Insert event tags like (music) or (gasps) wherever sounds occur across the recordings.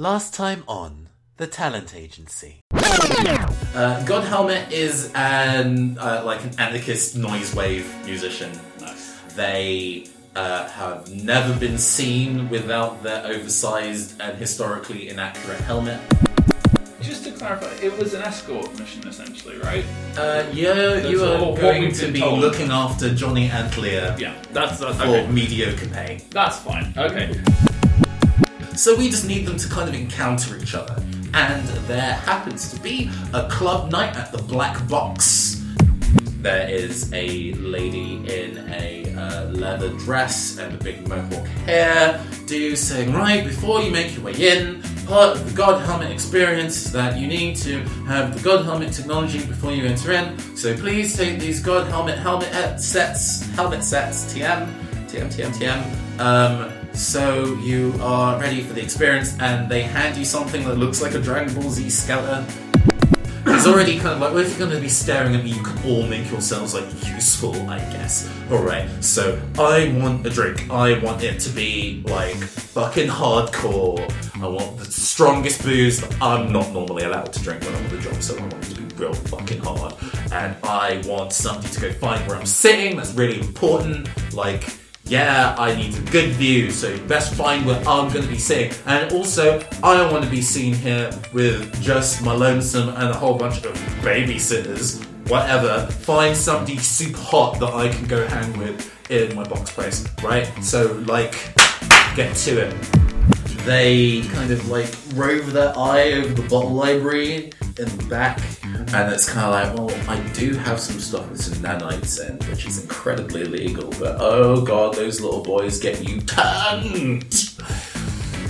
Last time on the talent agency. Uh, God Helmet is an uh, like an anarchist noise wave musician. Nice. They uh, have never been seen without their oversized and historically inaccurate helmet. Just to clarify, it was an escort mission essentially, right? Uh, yeah, you are going to be told. looking after Johnny Antlia Yeah, that's that's for okay. mediocre pay. That's fine. Okay. So we just need them to kind of encounter each other. And there happens to be a club night at the Black Box. There is a lady in a uh, leather dress and a big mohawk hair do saying, right, before you make your way in, part of the God Helmet experience is that you need to have the God Helmet technology before you enter in. So please take these God Helmet helmet uh, sets, helmet sets, TM, TM, TM, TM. Um, so you are ready for the experience, and they hand you something that looks like a Dragon Ball Z skeleton. It's already kind of like, well, if you're going to be staring at me, you can all make yourselves like useful, I guess. Alright, so I want a drink. I want it to be like fucking hardcore. I want the strongest booze that I'm not normally allowed to drink when I'm on the job, so I want it to be real fucking hard. And I want somebody to go find where I'm sitting, that's really important. Like, yeah, I need a good view, so you best find where I'm to be sitting. And also, I don't want to be seen here with just my lonesome and a whole bunch of babysitters, whatever. Find somebody super hot that I can go hang with in my box place, right? So, like, get to it. They kind of like rove their eye over the bottle library in the back, and it's kind of like, well, I do have some stuff with some nanites in, which is incredibly illegal, but oh god, those little boys get you turned!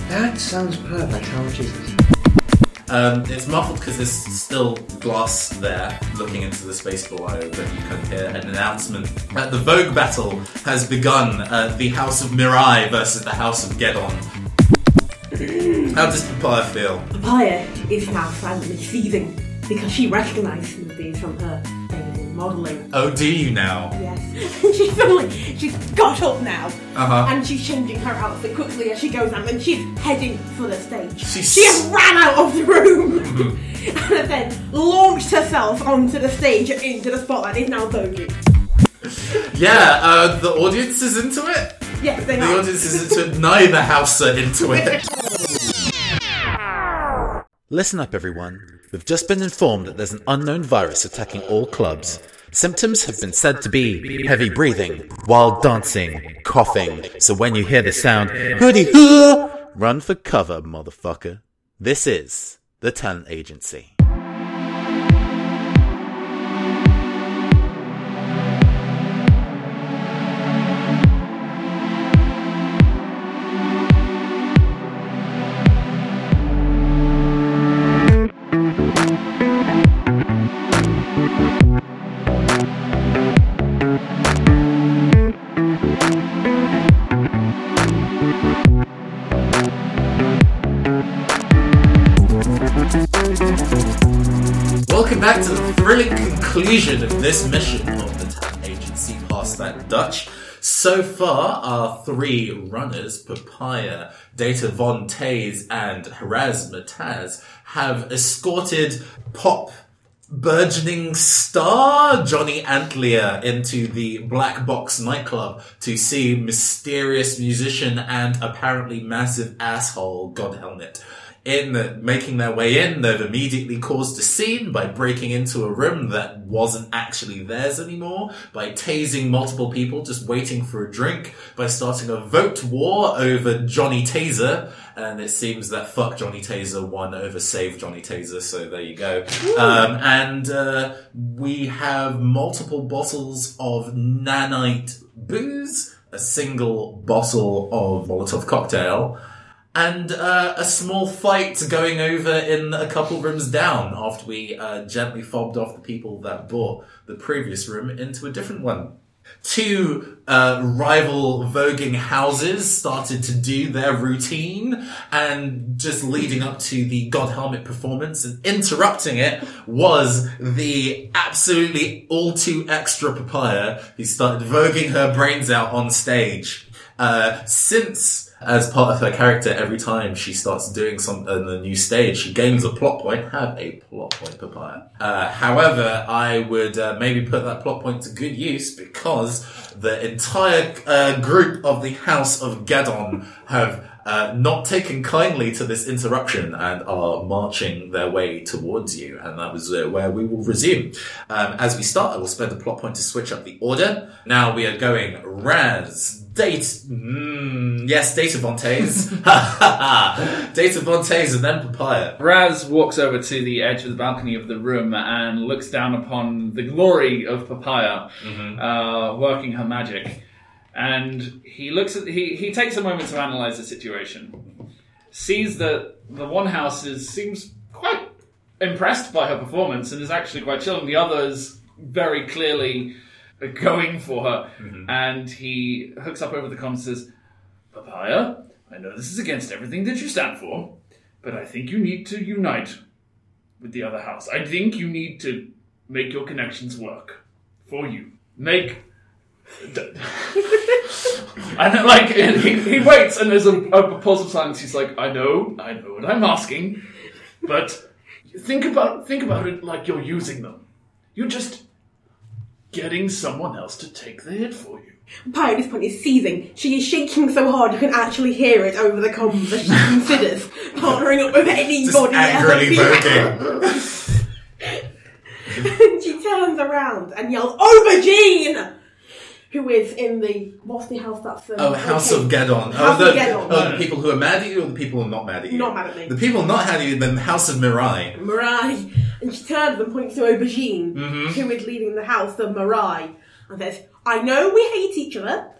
That sounds perfect. How much is it? Um, it's muffled because there's still glass there looking into the space below, but you can hear an announcement. that the Vogue battle has begun. Uh, the House of Mirai versus the House of Gedon. How does Papaya feel? Papaya is now silently seething because she recognised these from her days in modelling. Oh, do you now? Yes. (laughs) she's suddenly, she's got up now. Uh-huh. And she's changing her outfit quickly as she goes out and she's heading for the stage. She's- She has ran out of the room (laughs) and then launched herself onto the stage and into the spotlight. Is now voguing. Yeah, uh, the audience is into it. Yes, they The are. The audience is into it. Neither house are into it. (laughs) Listen up, everyone. We've just been informed that there's an unknown virus attacking all clubs. Symptoms have been said to be heavy breathing, wild dancing, coughing. So when you hear the sound, hoodie, hoo, run for cover, motherfucker. This is the Talent Agency. Conclusion of this mission of the Talent Agency Past That Dutch. So far, our three runners, Papaya, Data Von Taze, and Haraz Mataz, have escorted pop burgeoning star Johnny Antlia into the Black Box nightclub to see mysterious musician and apparently massive asshole God Helmet. In making their way in, they've immediately caused a scene by breaking into a room that wasn't actually theirs anymore, by tasing multiple people just waiting for a drink, by starting a vote war over Johnny Taser, and it seems that fuck Johnny Taser won over save Johnny Taser, so there you go. Um, and uh, we have multiple bottles of nanite booze, a single bottle of Molotov cocktail, and uh, a small fight going over in a couple rooms down after we uh, gently fobbed off the people that bought the previous room into a different one. Two uh, rival voguing houses started to do their routine, and just leading up to the God Helmet performance and interrupting it was the absolutely all too extra papaya who started voguing her brains out on stage. Uh, since as part of her character, every time she starts doing something on a new stage, she gains a plot point. Have a plot point, Papaya. Uh, however, I would uh, maybe put that plot point to good use because the entire uh, group of the House of Gedon have uh, not taken kindly to this interruption and are marching their way towards you. And that was uh, where we will resume. Um, as we start, I will spend a plot point to switch up the order. Now we are going Raz, Date, mm, yes, Data Vontaze, (laughs) Data Vontaze, and then Papaya. Raz walks over to the edge of the balcony of the room and looks down upon the glory of Papaya uh, working her magic. And he looks at he, he takes a moment to analyze the situation. Sees that the one house is seems quite impressed by her performance and is actually quite chill, and the others very clearly going for her. Mm-hmm. And he hooks up over the comms and says, Papaya, I know this is against everything that you stand for, but I think you need to unite with the other house. I think you need to make your connections work for you. Make. D- (laughs) and then, like and he, he waits, and there's a, a pause of silence. He's like, "I know, I know what I'm asking, but think about think about it like you're using them. You're just getting someone else to take the hit for you." Pi at this point is seizing. She is shaking so hard you can actually hear it over the comms as she considers partnering up with anybody Just angrily (laughs) else. voting. she turns around and yells, Aubergine! Who is in the, what's the house that's... Um, Oh, House of Gedon. House oh, of the, Gedon. oh, the people who are mad at you or the people who are not mad at you? Not mad at me. The people not mad at you, the House of Mirai. Mirai. And she turns and points to Aubergine, Mm-hmm. who is leading the house of Mirai, and says, I know we hate each other,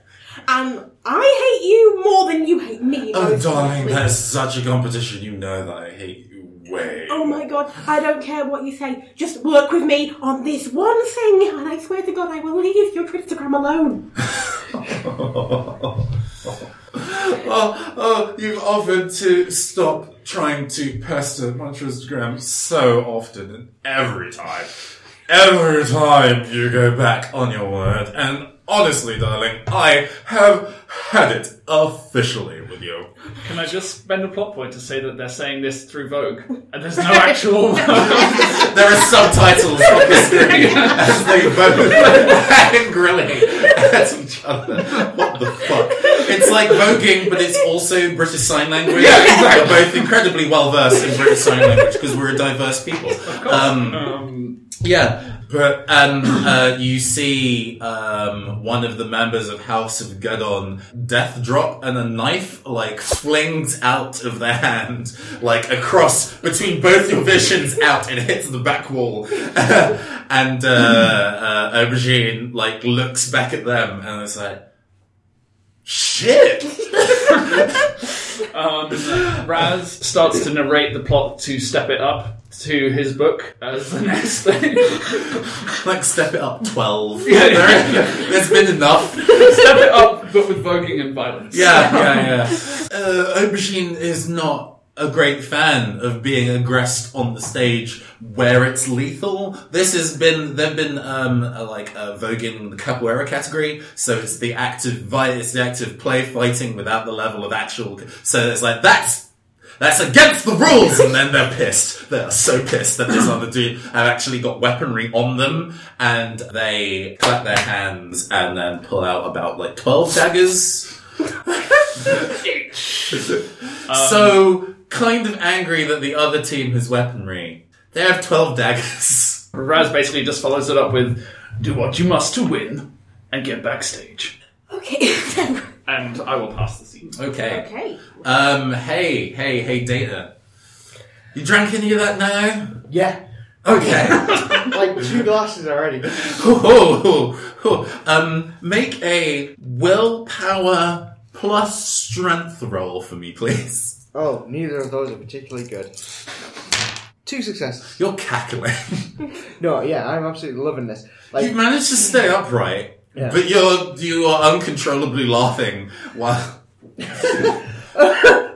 and I hate you more than you hate me. Oh, darling, that is such a competition. You know that I hate you way. Oh my god, I don't care what you say. Just work with me on this one thing, and I swear to God, I will leave your Instagram alone. (laughs) Oh, oh, you've offered to stop trying to pester my Instagram so often and every time. Every time you go back on your word. And honestly, darling, I have had it officially with you. Can I just spend a plot point to say that they're saying this through Vogue, and there's no actual. (laughs) There are subtitles on the screen (laughs) as they vote (laughs) angrily at each other. What the fuck? It's like voguing, but it's also British Sign Language. Yeah, exactly. We're both incredibly well versed in British Sign Language because we're a diverse people. Um, um, yeah, but um, uh, you see um, one of the members of House of Gedon death drop, and a knife like flings out of their hand, like across between both your visions, out and hits the back wall. (laughs) and uh, uh, Aubergine like looks back at them, and it's like, shit. (laughs) um, Raz starts to narrate the plot to step it up to his book as the next thing. (laughs) like step it up twelve. Yeah. (laughs) There, has been enough. step it up, but with voguing and violence. Yeah, yeah, yeah. Uh, Aubergine is not a great fan of being aggressed on the stage where it's lethal. This has been they've been um uh, like uh, voguing the capoeira category, so it's the active vi- it's the active play fighting without the level of actual. So it's like that's. That's against the rules, and then they're pissed. They are so pissed that this other dude have actually got weaponry on them, and they clap their hands and then pull out about like twelve daggers (laughs) so um, kind of angry that the other team has weaponry. They have 12 daggers. Raz basically just follows it up with do what you must to win and get backstage. Okay, so, And I will pass the scene. Okay. okay. Um, hey, hey, hey, Data. You drank any of that now? Yeah. Okay. (laughs) Like (laughs) two glasses already. Oh, oh, oh. Um, make a willpower plus strength roll for me, please. Oh, neither of those are particularly good. Two successes. You're cackling. (laughs) No, yeah, I'm absolutely loving this. Like, You've managed to stay upright, Yeah. but you're you are uncontrollably laughing while (laughs)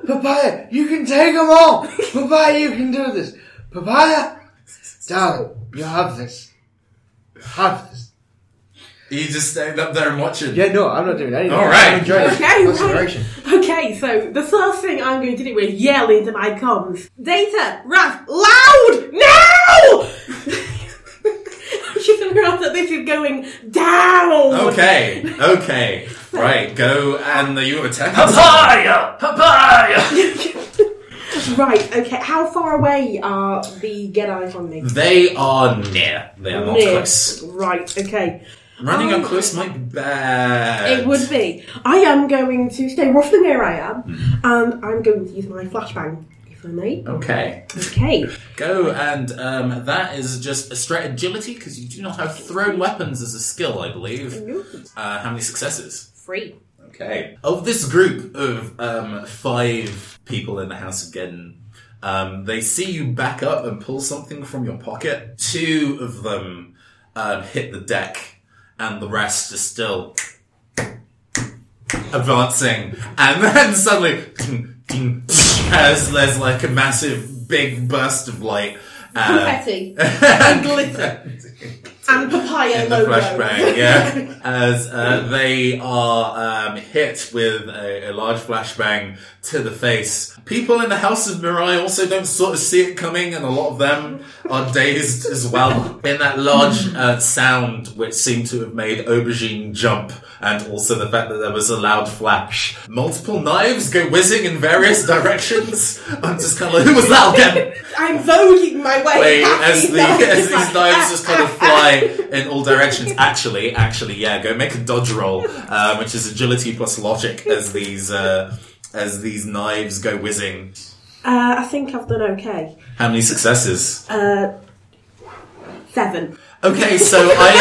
Papaya, you can take them all! Papaya, you can do this! Papaya! Darling, you have this. Have this. you just staying up there and watching? Yeah, no, I'm not doing anything. All right. I'm enjoying it. Okay, What's right. Okay, so the first thing I'm going to do is yell into my comms. Data, Raph, loud, now! (laughs) She's that this is going down. Okay, (laughs) okay. Right, go and you attack. Papaya! Papaya! (laughs) Right, okay, how far away are the Gedi from me? They are near. They are not Near. close. Right, okay. Running Um, up close might be bad. It would be. I am going to stay roughly where I am, Hmm. and I'm going to use my flashbang, if I may. Okay. Okay. Go and um, that is just a straight agility because you do not have thrown weapons as a skill, I believe. Uh, how many successes? Free. Okay. Of this group of um, five people in the House of Gedon, um, they see you back up and pull something from your pocket. Two of them um, hit the deck, and the rest are still advancing. And then suddenly, (laughs) ding, ding, as there's like a massive, big burst of light. uh, Confetti. (laughs) and glitter. And papaya in the logo. flashbang, yeah. As uh, they are um, hit with a, a large flashbang to the face. People in the House of Mirai also don't sort of see it coming, and a lot of them are dazed as well. In that large uh, sound, which seemed to have made Aubergine jump, and also the fact that there was a loud flash. Multiple knives go whizzing in various directions. I'm just kind of like, who was that again? I'm voguing my way. Wait, as the as these knives just kind of ah, fly in all directions. Actually, actually, yeah, go make a dodge roll, um, which is agility plus logic as these uh, as these knives go whizzing. Uh, I think I've done okay. How many successes? Uh, seven. Okay, so I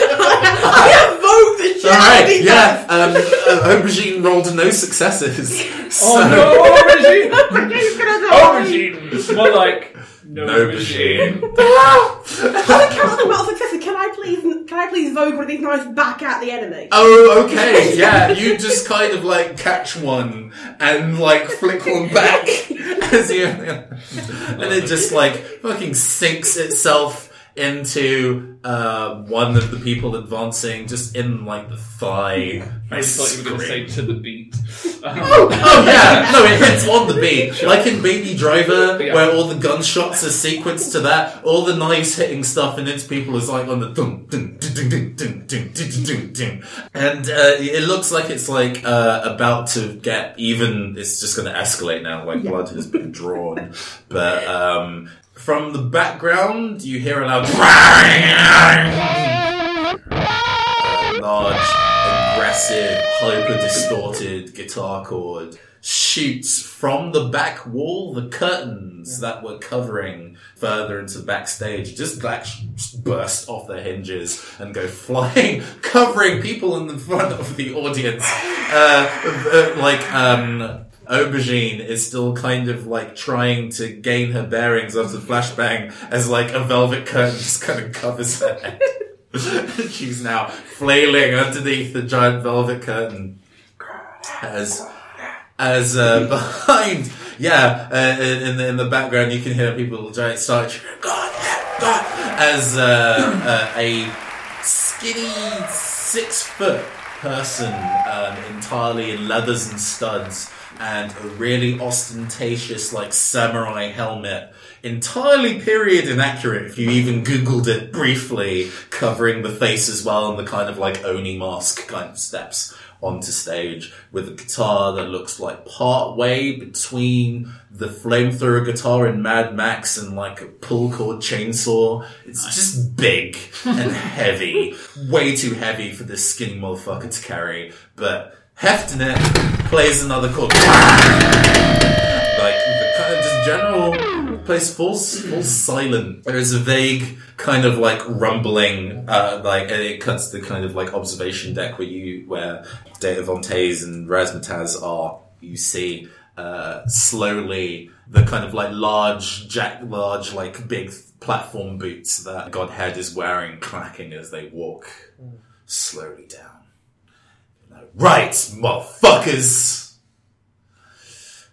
(laughs) I have vogued the shit all out of right, these yeah. Um, uh, Aubergine rolled no successes. So, Oh no, aubergine! (laughs) knives. He's gonna die. Aubergine! More like no, no aubergine. aubergine. On account of the amount of can I please, can I please vogue one of these knives back at the enemy? Oh, okay, yeah. You just kind of like catch one and like flick one back (laughs) as you, and it just like fucking sinks itself into uh, one of the people advancing, just in like the thigh. I thought you were going to say to the beat. Oh yeah, no, it hits on the beat, like in Baby Driver, Yeah. where all the gunshots are sequenced to that. All the knives hitting stuff and its people is like on the dun dun dun dun dun dun dun dun dun dun, and uh, it looks like it's like uh, about to get even. It's just going to escalate now. Like blood has been drawn, but um, from the background you hear a loud. a large, aggressive, hyper distorted guitar chord shoots from the back wall. The curtains that were covering further into backstage just like burst off their hinges and go flying, (laughs) covering people in the front of the audience. Uh, uh, like, um, Aubergine is still kind of like trying to gain her bearings after the flashbang as like a velvet curtain (laughs) just kind of covers her head. (laughs) She's now flailing underneath the giant velvet curtain as as uh, (laughs) behind, yeah, uh, in the in the background you can hear people giant start God, God, as uh, uh, a skinny six foot person, um, entirely in leathers and studs, and a really ostentatious like samurai helmet. Entirely period inaccurate if you even googled it briefly, covering the face as well and the kind of like Oni mask kind of steps onto stage with a guitar that looks like part way between the flamethrower guitar in Mad Max and like a pull cord chainsaw. It's just big (laughs) and heavy. Way too heavy for this skinny motherfucker to carry. But hefting it plays another chord. Like the kind of just general plays falls falls silent. There is a vague kind of like rumbling, uh, like and it cuts the kind of like observation deck where you where Data Von Taze and Razmataz are. You see uh, slowly the kind of like large jack, large like big platform boots that Godhead is wearing clacking as they walk slowly down. Right, motherfuckers.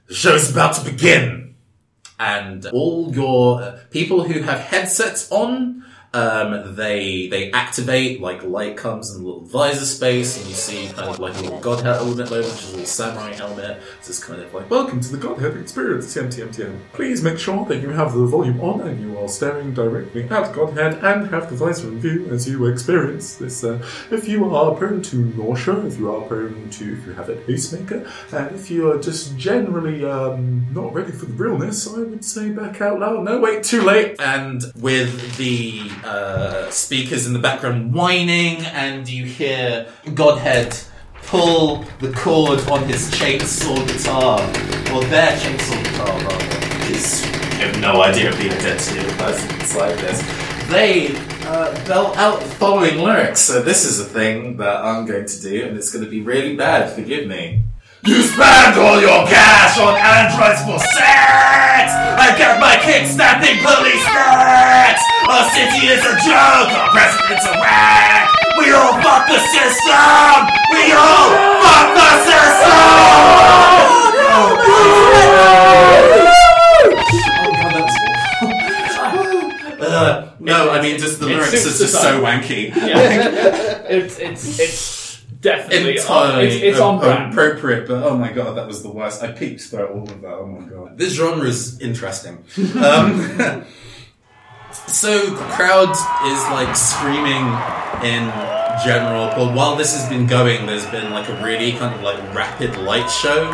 The show's about to begin and all your uh, people who have headsets on Um, they they activate like light comes in a little visor space, and you see kind of like a little godhead helmet, which is a little samurai helmet. It's just kind of like Welcome to the Godhead Experience, TM, TM, TM. Please make sure that you have the volume on and you are staring directly at Godhead and have the visor in view as you experience this. Uh, if you are prone to nausea, if you are prone to, if you have a pacemaker, and if you are just generally um, not ready for the realness, I would say back out loud. No, wait, too late. and with the uh, speakers in the background whining, and you hear Godhead pull the cord on his chainsaw guitar, or their chainsaw guitar rather, you have no idea of the identity of the person inside this. They uh, belt out the following lyrics, so this is a thing that I'm going to do, and it's going to be really bad, forgive me. You spend all your cash on androids for sex! I get my kick-snapping police next! Our city is a joke! Our president's a whack! We all fuck the system! We all fuck the system! Oh god, that was awful. Uh, no, I mean just the it lyrics suits is just so wanky. Yeah. (laughs) it's it's it's definitely entirely on, it's, it's on brand. appropriate, but oh my god, that was the worst. I peeped through all of that. Oh my god, this genre is interesting. um, (laughs) so the crowd is like screaming in general, but while this has been going, there's been like a really kind of like rapid light show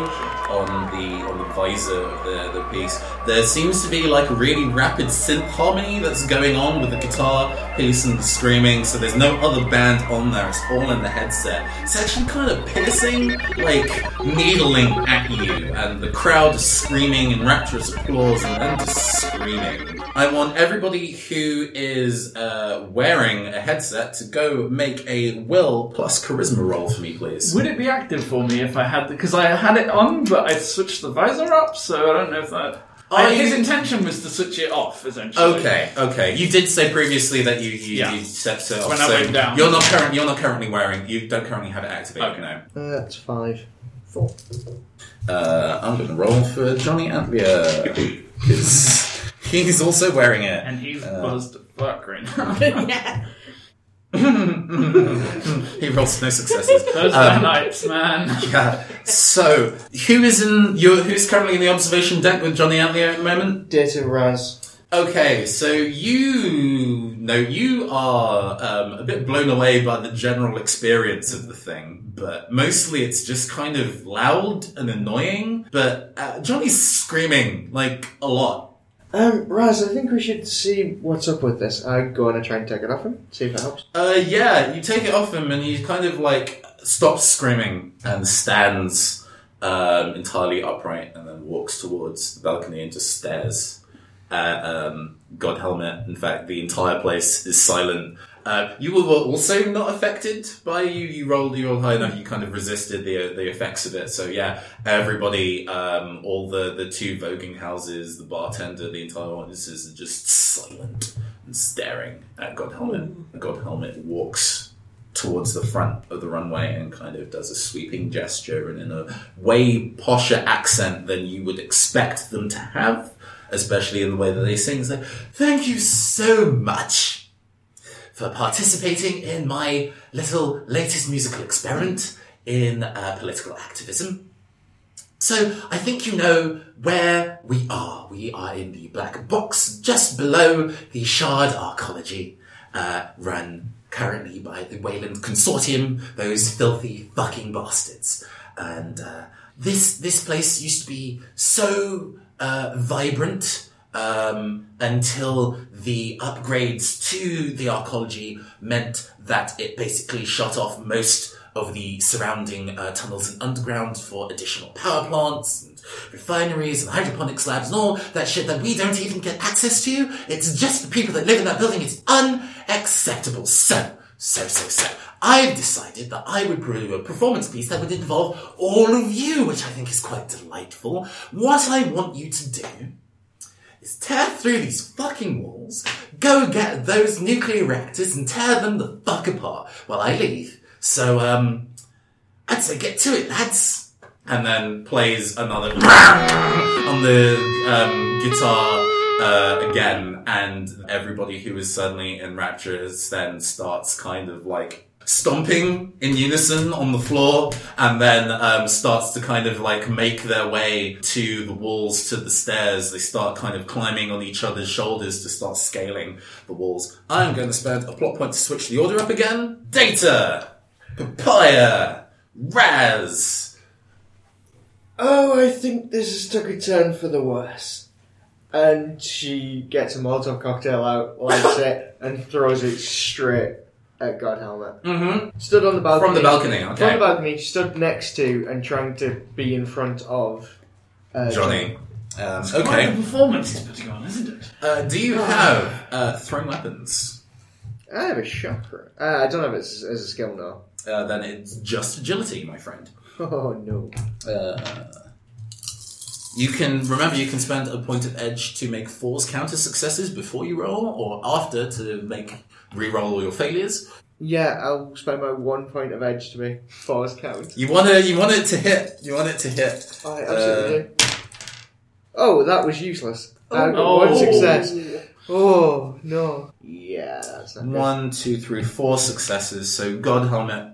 on the on the visor of the, the piece. There seems to be like a really rapid synth harmony that's going on with the guitar the screaming. So there's no other band on there. It's all in the headset. It's actually kind of piercing, like needling at you, and the crowd is screaming in rapturous applause and then just screaming. I want everybody who is uh, wearing a headset to go make a will plus charisma roll for me, please. Would it be active for me if I had the. because I had it on, but I switched the visor up, so I don't know if that. Are I- his intention was to switch it off, essentially. Okay, okay. You did say previously that you you, Yeah. you set it off. When I so went down. You're not current. You're not currently wearing. You don't currently have it activated. Okay. No. Uh, that's five. Four. Uh, I'm going to roll for Johnny Antlia because (laughs) he's also wearing it. And he's Uh, buzzed to fuck right now. (laughs) (laughs) yeah. (laughs) he rolls no successes. Those Um, nights, man. yeah. So, who is in? you who's currently in the observation deck with Johnny Antlia at the moment? Data Raz. Okay, so you know you are um, a bit blown away by the general experience of the thing, but mostly it's just kind of loud and annoying. But uh, Johnny's screaming like a lot. Um, Raz, I think we should see what's up with this. I go on and try and take it off him, see if it helps. Uh, yeah, you take it off him and he kind of like stops screaming and stands um, entirely upright and then walks towards the balcony and just stares at um, God Helmet. In fact, the entire place is silent. Uh, you were also not affected by you. You rolled, you rolled high enough. You kind of resisted the the effects of it. So yeah, everybody, um, all the the two voguing houses, the bartender, the entire audiences are just silent and staring at God Helmet. God Helmet walks towards the front of the runway and kind of does a sweeping gesture and in a way posher accent than you would expect them to have, especially in the way that they sing. Like, thank you so much for participating in my little latest musical experiment in uh, political activism. So, I think you know where we are. We are in the black box just below the Shard Arcology, uh, run currently by the Wayland Consortium, those filthy fucking bastards. And uh, this this place used to be so uh, vibrant um, until the upgrades to the arcology meant that it basically shut off most of the surrounding uh, tunnels and underground for additional power plants and refineries and hydroponics labs and all that shit that we don't even get access to. It's just the people that live in that building. It's unacceptable. So, so, so, so. I've decided that I would brew a performance piece that would involve all of you, which I think is quite delightful. What I want you to do tear through these fucking walls, go get those nuclear reactors and tear them the fuck apart while I leave. So, um, I'd say get to it, lads. And then plays another (coughs) on the um, guitar uh, again, and everybody who is suddenly in raptures then starts kind of like stomping in unison on the floor, and then um, starts to kind of like make their way to the walls, to the stairs. They start kind of climbing on each other's shoulders to start scaling the walls. I'm going to spend a plot point to switch the order up again. Data, Papaya, Raz. Oh, I think this has took a turn for the worse. And she gets a Molotov cocktail out, lights it, and throws it straight at God Helmet. Mm-hmm. Stood on the balcony. From the balcony, okay. From the balcony, stood next to and trying to be in front of uh, Johnny. Um, Quite okay. the performance he's putting on, isn't it? Uh, do you have uh, thrown weapons? I have a chakra. Uh, I don't have it as, as a skill now. Uh, then it's just agility, my friend. (laughs) Oh no. Uh, you can remember you can spend a point of edge to make force counter successes before you roll, or after to make re-roll all your failures. Yeah, I'll spend my one point of edge to make force count. You want to you want it to hit. You want it to hit. I absolutely do. Oh, that was useless. I got Oh. one success. Oh no. Yeah, that's not good. One, two, three, four successes. So God Helmet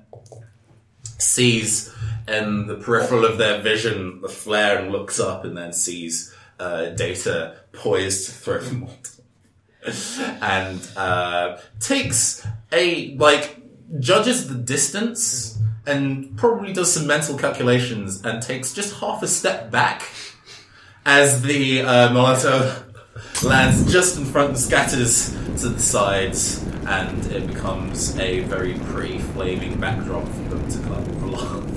sees in the peripheral of their vision the flare and looks up and then sees uh, Data poised to throw the Molotov. (laughs) and uh, takes a like judges the distance and probably does some mental calculations and takes just half a step back as the uh, Molotov (laughs) lands just in front and scatters to the sides, and it becomes a very pretty flaming backdrop for them to kind of laugh.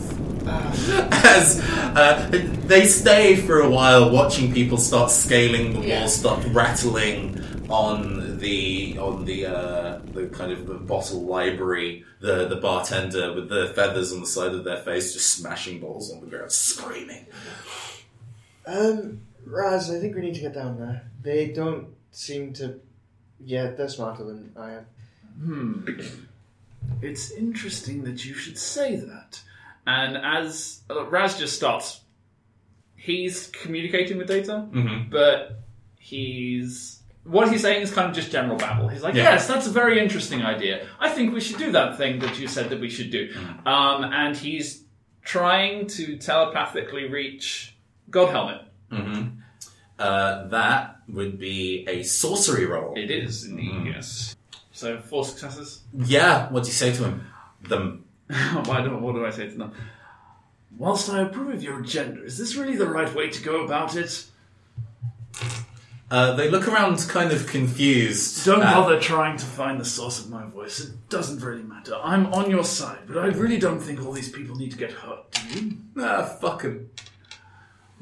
As uh, they stay for a while watching people start scaling the walls, start rattling on the on the uh, the kind of the bottle library, the the bartender with the feathers on the side of their face just smashing bottles on the ground, screaming. Um, Raz, I think we need to get down there. They don't seem to. Yeah, they're smarter than I am. Hmm. It's interesting that you should say that. And as uh, Raz just starts, he's communicating with Data, Mm-hmm. but he's. What he's saying is kind of just general babble. He's like, Yeah. yes, that's a very interesting idea. I think we should do that thing that you said that we should do. Um, and he's trying to telepathically reach God Helmet. Mm-hmm. Uh, that would be a sorcery roll. It is, indeed, yes. So, four successes. Yeah, what do you say to him? Them. (laughs) Why do, what do I say to them? Whilst I approve of your agenda, is this really the right way to go about it? Uh, they look around kind of confused. Don't at- bother trying to find the source of my voice. It doesn't really matter. I'm on your side, but I really don't think all these people need to get hurt, do you? Ah, fuck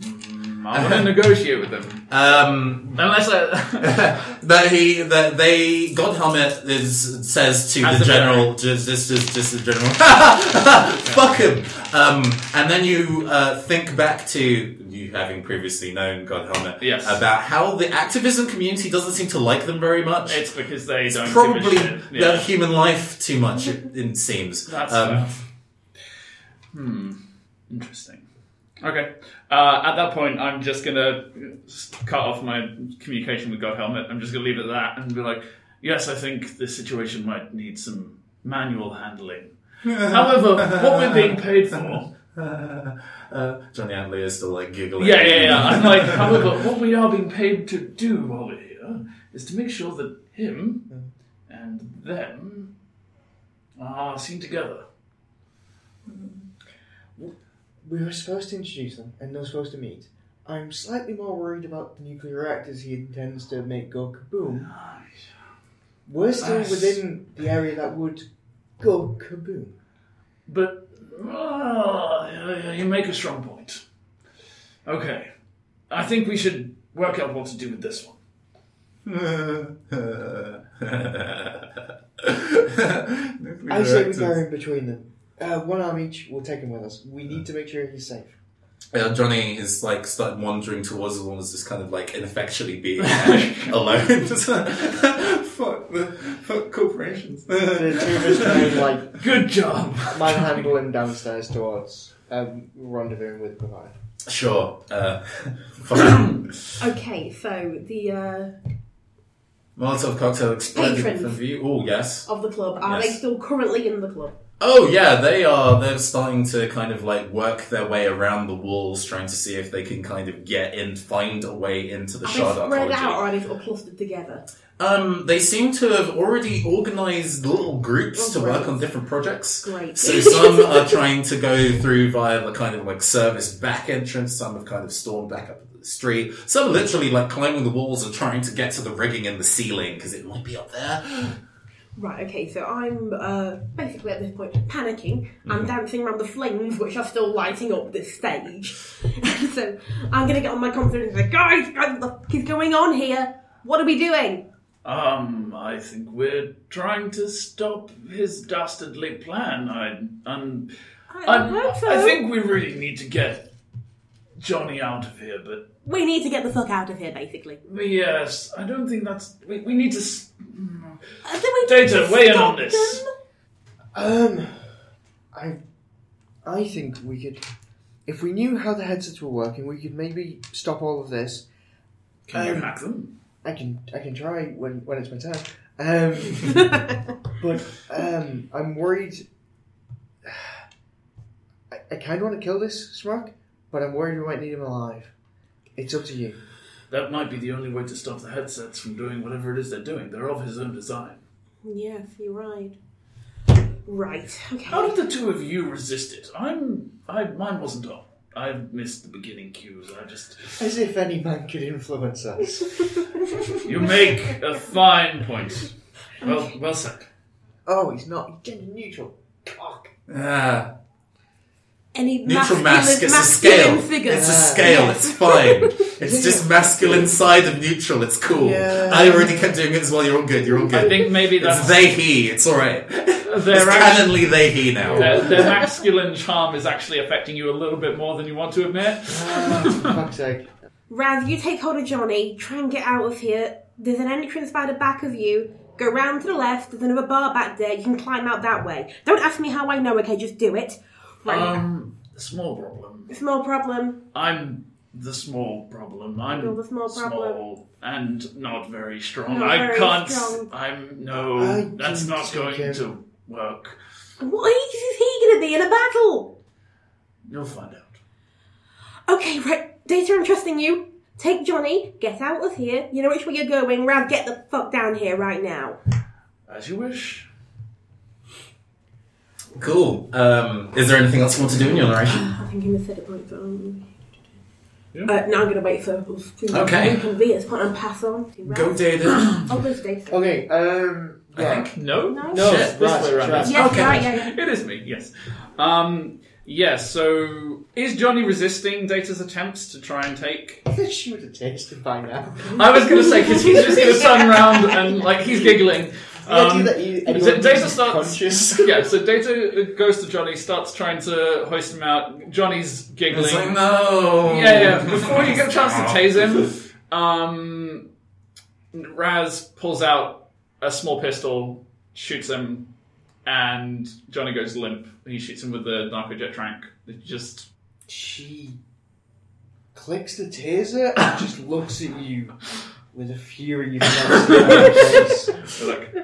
him. I want to negotiate with them. Um, Unless I... (laughs) that he, that they, God Helmet is, says to As the the general, just, just, just, just the general, (laughs) fuck him. Um, and then you, uh, think back to you having previously known God Helmet. Yes. About how the activism community doesn't seem to like them very much. it's because they don't probably give a shit. the Yeah. human life too much, it, it seems. That's um, fair. Hmm. Interesting. Okay. Uh, at that point, I'm just gonna cut off my communication with God Helmet. I'm just gonna leave it at that and be like, "Yes, I think this situation might need some manual handling. (laughs) However, what we're being paid for." (laughs) uh, Johnny Antlia is still like giggling. Yeah, yeah, yeah. I'm like, however, what we are being paid to do while we're here is to make sure that him and them are seen together. We were supposed to introduce them, and they're supposed to meet. I'm slightly more worried about the nuclear reactors he intends to make go kaboom. We're still within the area that would go kaboom. But yeah, you make a strong point. Okay, I think we should work out what to do with this one. (laughs) I say we go in between them. Uh, one arm each, we'll take him with us. We need to make sure he's safe. Yeah, Johnny is like started wandering towards the walls, just kind of like ineffectually being (laughs) alone. (laughs) fuck the fuck corporations. The two of us try and, like, (laughs) Good job. manhandle him downstairs towards um, rendezvousing with Provide. Sure. Uh, (coughs) fine. Okay, so the uh, Molotov cocktail exploded Patrons. from view. Oh yes. of the club are Yes. they still currently in the club? Oh yeah, they are. They're starting to kind of like work their way around the walls, trying to see if they can kind of get in, find a way into the Are shard they spread out or are they sort of clustered together? Um, they seem to have already organised little groups to Oh, work on different projects. Great. So some are (laughs) trying to go through via the kind of like service back entrance. Some have kind of stormed back up the street. Some are literally like climbing the walls and trying to get to the rigging in the ceiling because it might be up there. Right, okay, so I'm uh, basically at this point panicking. Mm-hmm. I'm dancing around the flames, which are still lighting up this stage. (laughs) so I'm gonna get on my confidence and say, guys, guys, what the fuck is going on here? What are we doing? Um, I think we're trying to stop his dastardly plan. I, I'm, I I'm, so. I think we really need to get Johnny out of here, but we need to get the fuck out of here, basically. yes, I don't think that's. We, we need to. s- Uh, do we Data, weigh in on this. Um, I, I think we could, if we knew how the headsets were working, we could maybe stop all of this. Can you Um, hack them? I can, I can try when when it's my turn. Um, (laughs) but um, I'm worried. I, I kind of want to kill this Smrock, but I'm worried we might need him alive. It's up to you. That might be the only way to stop the headsets from doing whatever it is they're doing. They're of his own design. Yes, you're right. Right, okay. How did the two of you resist it? I'm. I mine wasn't on. I missed the beginning cues. I just. As if any man could influence us. (laughs) You make a fine point. Well, well said. oh, he's not. He's gender neutral. Cock. Ah, Any neutral masculine, mask. It's a masculine scale. Figure. It's a Yeah. scale. It's fine. (laughs) It's just masculine side of neutral. It's cool. Yeah. I already kept doing it as well. You're all good. You're all good. I think maybe It's that's they he. It's all right. It's their, act- canonly they he now. their, their masculine charm is actually affecting you a little bit more than you want to admit. Ah, fuck's sake. Raz, you take hold of Johnny, try and get out of here. There's an entrance by the back of you. Go round to the left, there's another bar back there. You can climb out that way. Don't ask me how I know, okay? Just do it. Right. Um, small problem. Small problem. I'm the small problem. I'm You're the small problem. small and not very strong. Not I very can't. strong. I'm no. I that's didn't not take going him. to work. What age is he going to be in a battle? You'll find out. Okay, right. Data, I'm trusting you. Take Johnny, get out of here. You know which way you're going. Raz, get the fuck down here right now. As you wish. Cool. Um, is there anything else you want to do in your narration? I think in the set it point, but um, Yeah. uh, now I'm going to wait for us to Okay. reconvene at point and pass on to Raz. Go, David. (coughs) Oh, there's Data. Okay, um, I yeah. think. No. No. No, Shit, this right, way around. right. Yes, Okay. right, yeah, yeah. It is me, yes. Um, yes, so is Johnny resisting Data's attempts to try and take. I think she would have tasted by now. I was going to say, because he's just going (laughs) to turn around and, like, he's giggling. The idea Um, that you, D- Data starts. (laughs) yeah, so Data goes to Johnny, starts trying to hoist him out. Johnny's giggling. It's like, no. Yeah, yeah. Before you get a chance to tase him, um, Raz pulls out a small pistol, shoots him, and Johnny goes limp. He shoots him with the narcojet trank. It just She clicks the taser and just looks at you with a fury you've never seen on her face. (laughs) like.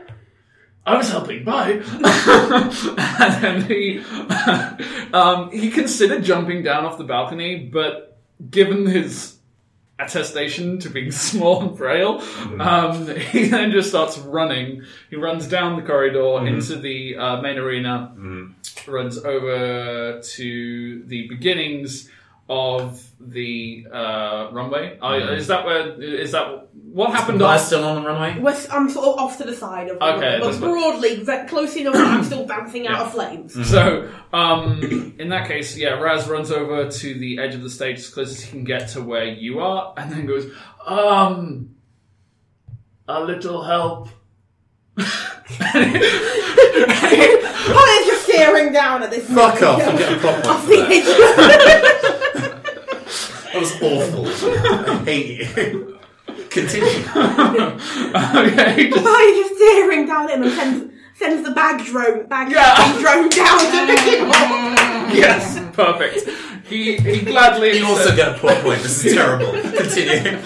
I was helping, bye. (laughs) and then he, um, he considered jumping down off the balcony, but given his attestation to being (laughs) small and frail, um, he then just starts running. He runs down the corridor into the uh, main arena, runs over to the beginnings of the uh, runway. Uh, is that where? Is that what happened? Am I off- still on the runway? We're, I'm sort of off to the side of Okay, but that's fine. broadly, ve- close enough that I'm still bouncing out of flames. So, um, in that case, yeah, Raz runs over to the edge of the stage as close as he can get to where you are, and then goes, um, a little help. (laughs) Holly is just staring down at this. Fuck off and get a prop point (laughs) Off for the that. (laughs) edge. That was awful. I hate you. Continue. okay, just- Holly is just staring down at him and sends, sends the bag drone, bag Yeah. drone down to (laughs) pick him yes, perfect. He he gladly You also get a plot point. This is (laughs) terrible. Continue.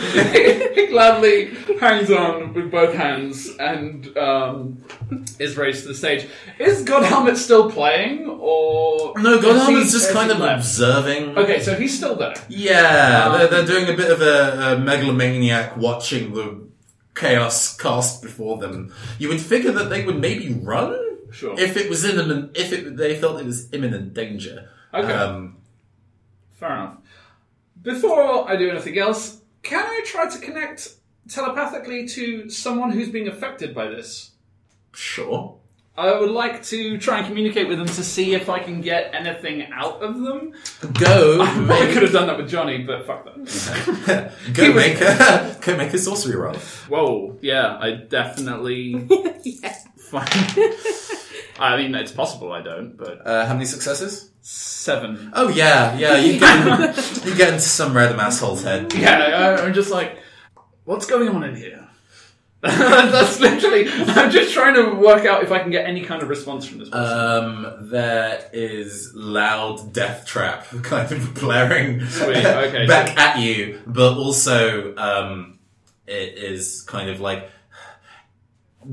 he gladly hangs on with both hands and um, is raised to the stage. Is God Helmet still playing, or No, is he- Godhelmet's just kind of left? observing. Okay, so he's still there. Yeah, Um, they're, they're doing a bit of a, a megalomaniac watching the chaos cast before them. You would figure that they would maybe run Sure. if it was imminent. If it, they felt it was imminent danger. Okay. Um, Fair enough. Before I do anything else, can I try to connect telepathically to someone who's being affected by this? sure. I would like to try and communicate with them to see if I can get anything out of them. Go. (laughs) I probably make, could have done that with Johnny, but fuck that. (laughs) go make a go make a sorcery roll. Whoa, yeah, I definitely (laughs) yeah. find. I mean, it's possible I don't, but Uh, how many successes? Seven. Oh yeah, yeah. You get you get into some random asshole's head. Yeah, I, I'm just like, what's going on in here? (laughs) That's literally. I'm just trying to work out if I can get any kind of response from this person. Um, there is loud death trap (laughs) kind of blaring Sweet, okay, (laughs) back at you, but also um, it is kind of like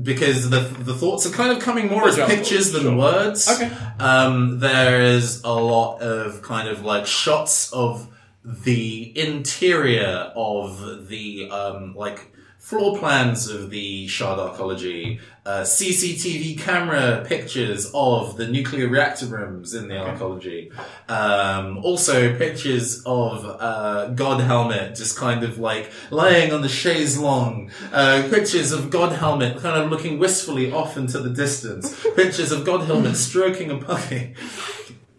because the the thoughts are kind of coming more as pictures than sure. words. Okay. Um, there is a lot of kind of like shots of the interior of the um, like floor plans of the Shard Arcology, uh, CCTV camera pictures of the nuclear reactor rooms in the Arcology, um, also pictures of uh, God Helmet just kind of like lying on the chaise longue, uh, pictures of God Helmet kind of looking wistfully off into the distance, (laughs) pictures of God Helmet stroking a puppy.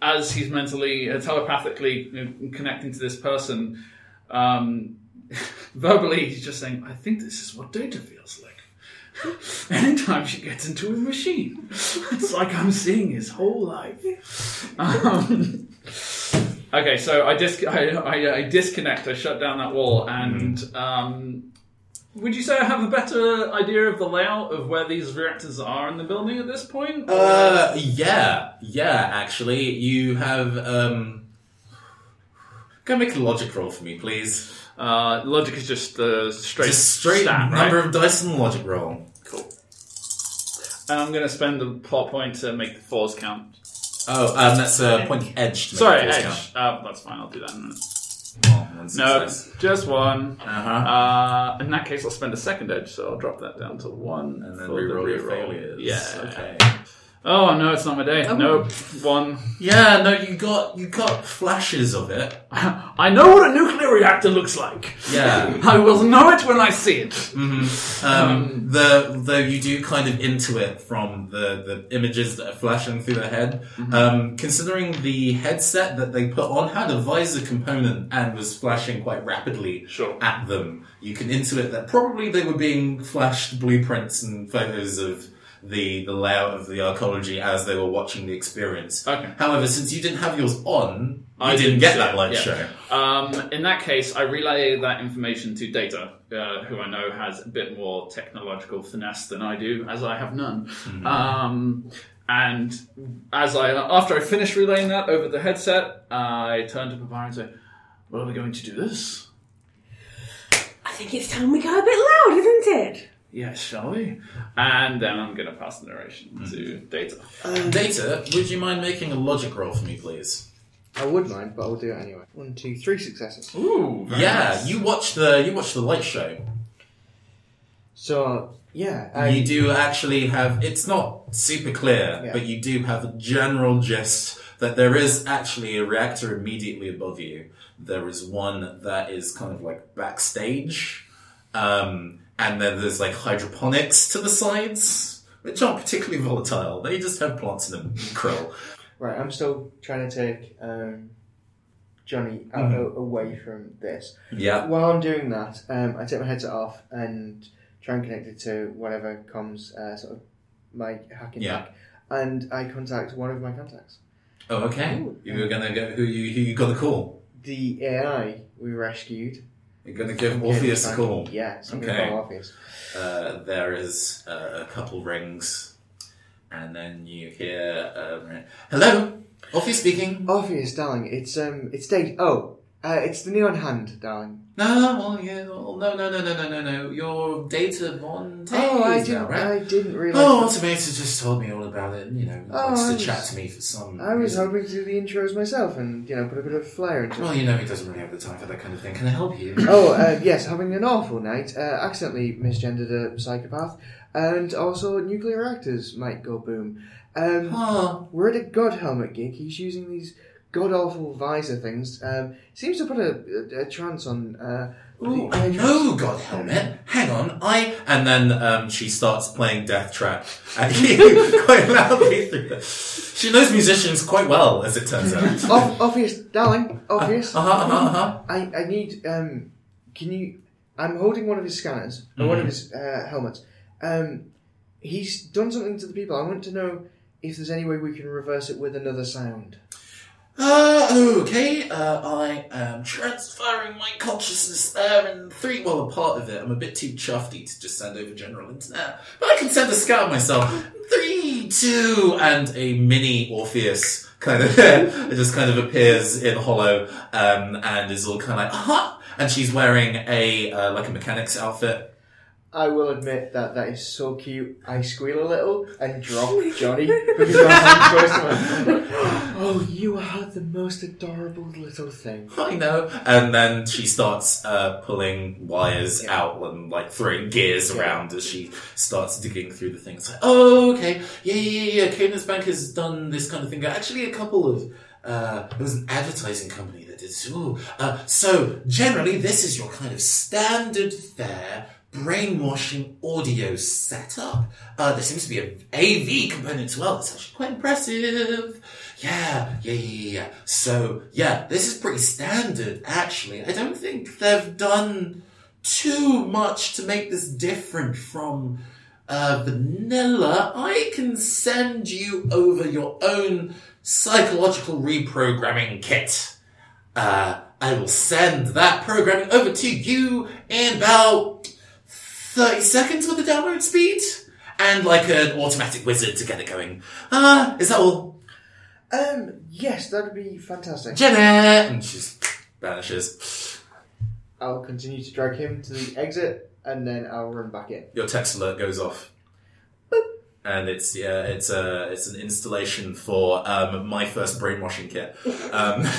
As he's mentally, uh, telepathically you know, connecting to this person, um, (laughs) verbally, he's just saying, "I think this is what Data feels like." (laughs) Anytime she gets into a machine, it's like I'm seeing his whole life. Um, okay, so I, dis- I, I, I disconnect, I shut down that wall, and um, would you say I have a better idea of the layout of where these reactors are in the building at this point? Uh, yeah, yeah. Actually, you have. Um, go make a logic roll for me, please. Uh, logic is just the straight, Just straight stat, number right? of dice and logic roll. Cool. And I'm going to spend the plot point to make the fours count. Oh, um, that's a point edge. to make Sorry, the force edge. Uh, that's fine. I'll do that in a minute. count. Oh, one No, success. just one. Uh-huh. Uh, in that case, I'll spend a second edge, so I'll drop that down to one and then for the reroll your reroll. failures. Yeah. Okay. Oh no, it's not my day. Oh. Nope. One. Yeah, no, you got you got flashes of it. (laughs) I know what a nuclear reactor looks like. Yeah. (laughs) I will know it when I see it. Um, the though you do kind of intuit from the, the images that are flashing through their head. Um, considering the headset that they put on had a visor component and was flashing quite rapidly Sure. at them, you can intuit that probably they were being flashed blueprints and photos of the the layout of the arcology as they were watching the experience. Okay. However, since you didn't have yours on, you I didn't didn't get that light yeah. show. Um, in that case, I relay that information to Data, uh, who I know has a bit more technological finesse than I do, as I have none. Um, and as I, after I finish relaying that over the headset, I turn to Papaya and say, "Well, are we going to do this?" I think it's time we got a bit loud, isn't it? Yes, shall we? And then I'm going to pass the narration to Data. Data, would you mind making a logic roll for me, please? I would mind, but I'll do it anyway. One, two, three successes. Ooh, very Yeah, nice. you watch the you watch the light show. So yeah, I, you do actually have. It's not super clear, Yeah. but you do have a general gist that there is actually a reactor immediately above you. There is one that is kind of like backstage, um, and then there's like hydroponics to the sides, which aren't particularly volatile. They just have plants in them, and krill. right. I'm still trying to take um, Johnny out, Mhm. away from this. Yeah. While I'm doing that, um, I take my headset off and try and connect it to whatever comes uh, sort of my hacking Yeah. back, and I contact one of my contacts. Oh, okay. You were gonna go. Who you who you gonna call? The AI we rescued. You're gonna give from Orpheus a call. Yeah, so Okay. call Orpheus. Uh, there is uh, a couple rings, and then you hear, um, "Hello, Orpheus speaking." Orpheus, darling, it's um, it's Dave. Oh, uh, it's the neon hand, darling. No, well, yeah, well, no, no, no, no, no, no, no. Your data Von Oh, I Taze now, didn't, right? I didn't realize. Oh, Automator just told me all about it. You know, Oh, likes I to was- chat to me for some. I was reason. hoping to do the intros myself and you know put a bit of flair into it. Well, you know, he doesn't really have the time for that kind of thing. Can I help you? Oh, uh, yes, having an awful night. Uh, accidentally misgendered a psychopath, and also nuclear reactors might go boom. Um, Oh, we're at a God Helmet gig. He's using these god awful visor things. Um, seems to put a, a, a trance on. Uh, Ooh, I know, God helmet. Hang on, I. And then um, she starts playing Death Trap at you (laughs) quite loudly. through the- She knows musicians quite well, as it turns out. (laughs) Ob- obvious, darling, obvious. Uh huh, uh huh, uh huh. I, I need. Um, can you? I'm holding one of his scanners, or one of his uh, helmets. Um, he's done something to the people. I want to know if there's any way we can reverse it with another sound. Uh, okay, uh, I am transferring my consciousness there in three, well, a part of it. I'm a bit too chuffy to just send over general internet, but I can send a scout myself. Three, two, and a mini Orpheus kind of, (laughs) it just kind of appears in hollow, um, and is all kind of like, uh-huh, and she's wearing a, uh, like a mechanic's outfit. I will admit that that is so cute. I squeal a little and drop (laughs) Johnny because my hand goes to my Oh, you are the most adorable little thing. I know. And then she starts uh, pulling wires out and like throwing gears around as she starts digging through the things. Like, oh, okay, yeah, yeah, yeah. yeah. Cadence Bank has done this kind of thing. Actually, a couple of. Uh, it was an advertising company that did. Ooh. Uh, so generally, this is your kind of standard fare brainwashing audio setup. Uh, there seems to be an AV component as well. That's actually quite impressive. Yeah, yeah, yeah, yeah. So, yeah, this is pretty standard, actually. I don't think they've done too much to make this different from uh, vanilla. I can send you over your own psychological reprogramming kit. Uh, I will send that programming over to you in about 30 seconds with the download speed. And like an automatic wizard to get it going. Ah, is that all? Um, yes, that would be fantastic. Janet! And she vanishes. I'll continue to drag him to the exit and then I'll run back in. Your text alert goes off. And it's yeah, it's a it's an installation for um, my first brainwashing kit. Um, (laughs)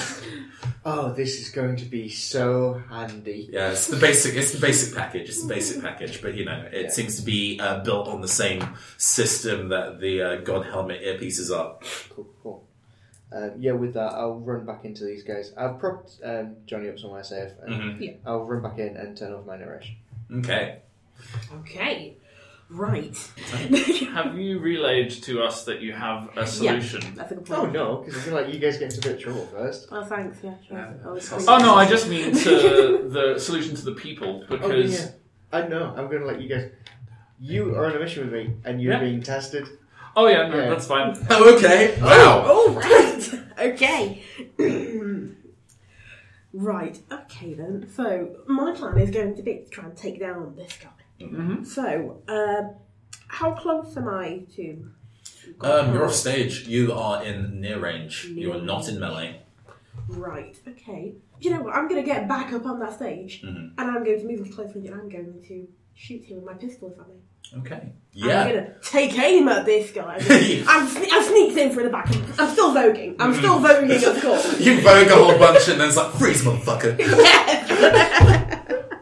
Oh, this is going to be so handy. yeah, it's the basic it's the basic package. It's the basic package, but you know it Yeah. seems to be uh, built on the same system that the uh, God helmet earpieces are. Cool, cool. Um, yeah, with that, I'll run back into these guys. I've propped um, Johnny up somewhere safe, and Mhm. Yeah. I'll run back in and turn off my narration. Okay. Okay. Right. (laughs) Have you relayed to us that you have a solution? That's a good Oh no, because I feel like you guys get into a bit of trouble first. Oh, thanks. Yeah, sure. Yeah. Oh, it's Oh, Oh no, I just mean to (laughs) the solution to the people Oh because yeah, I know. I'm going to let you guys. You are on a mission with me, and you're Yeah. being tested. Oh yeah, no, Yeah. that's fine. (laughs) Oh, okay. Wow. Oh, right. (laughs) okay. (clears throat) right. Okay then. So my plan is going to be to try and take down this guy. Mm-hmm. So, uh, how close am I to? Um, you're off stage. You are in near range. You are not in melee. Right. Okay. You know what? I'm going to get back up on that stage, Mhm. and I'm going to move into close range, and I'm going to shoot him with my pistol if I may. Okay. Yeah. I'm gonna take aim at this guy. (laughs) I'm, sne- I'm sneaked in through the back. I'm still voguing. I'm still voguing, of course. (laughs) You vogue a whole bunch and then it's like, freeze, motherfucker. (laughs)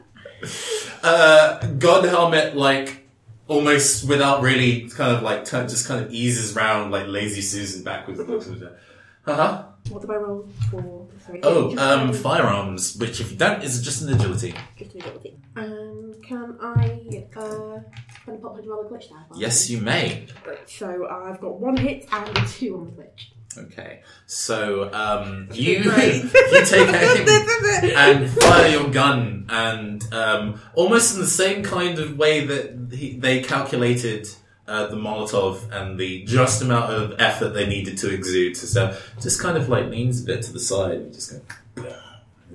Yes. Uh, God helmet, like, almost without really kind of like, turn, just kind of eases round like lazy Susan backwards and looks at her. Uh huh. what do I roll for? Sorry, Oh, um, firearms, which if you don't, is just an agility. Just an agility. Um, can I uh, spend a pop to roll a glitch die? Yes, you may. Right, so I've got one hit and two on the glitch. Okay. So, um, you, (laughs) you take aim (laughs) and fire your gun, and um, almost in the same kind of way that he, they calculated uh, the Molotov and the just amount of effort they needed to exude. to So, just kind of like leans a bit to the side, and just go,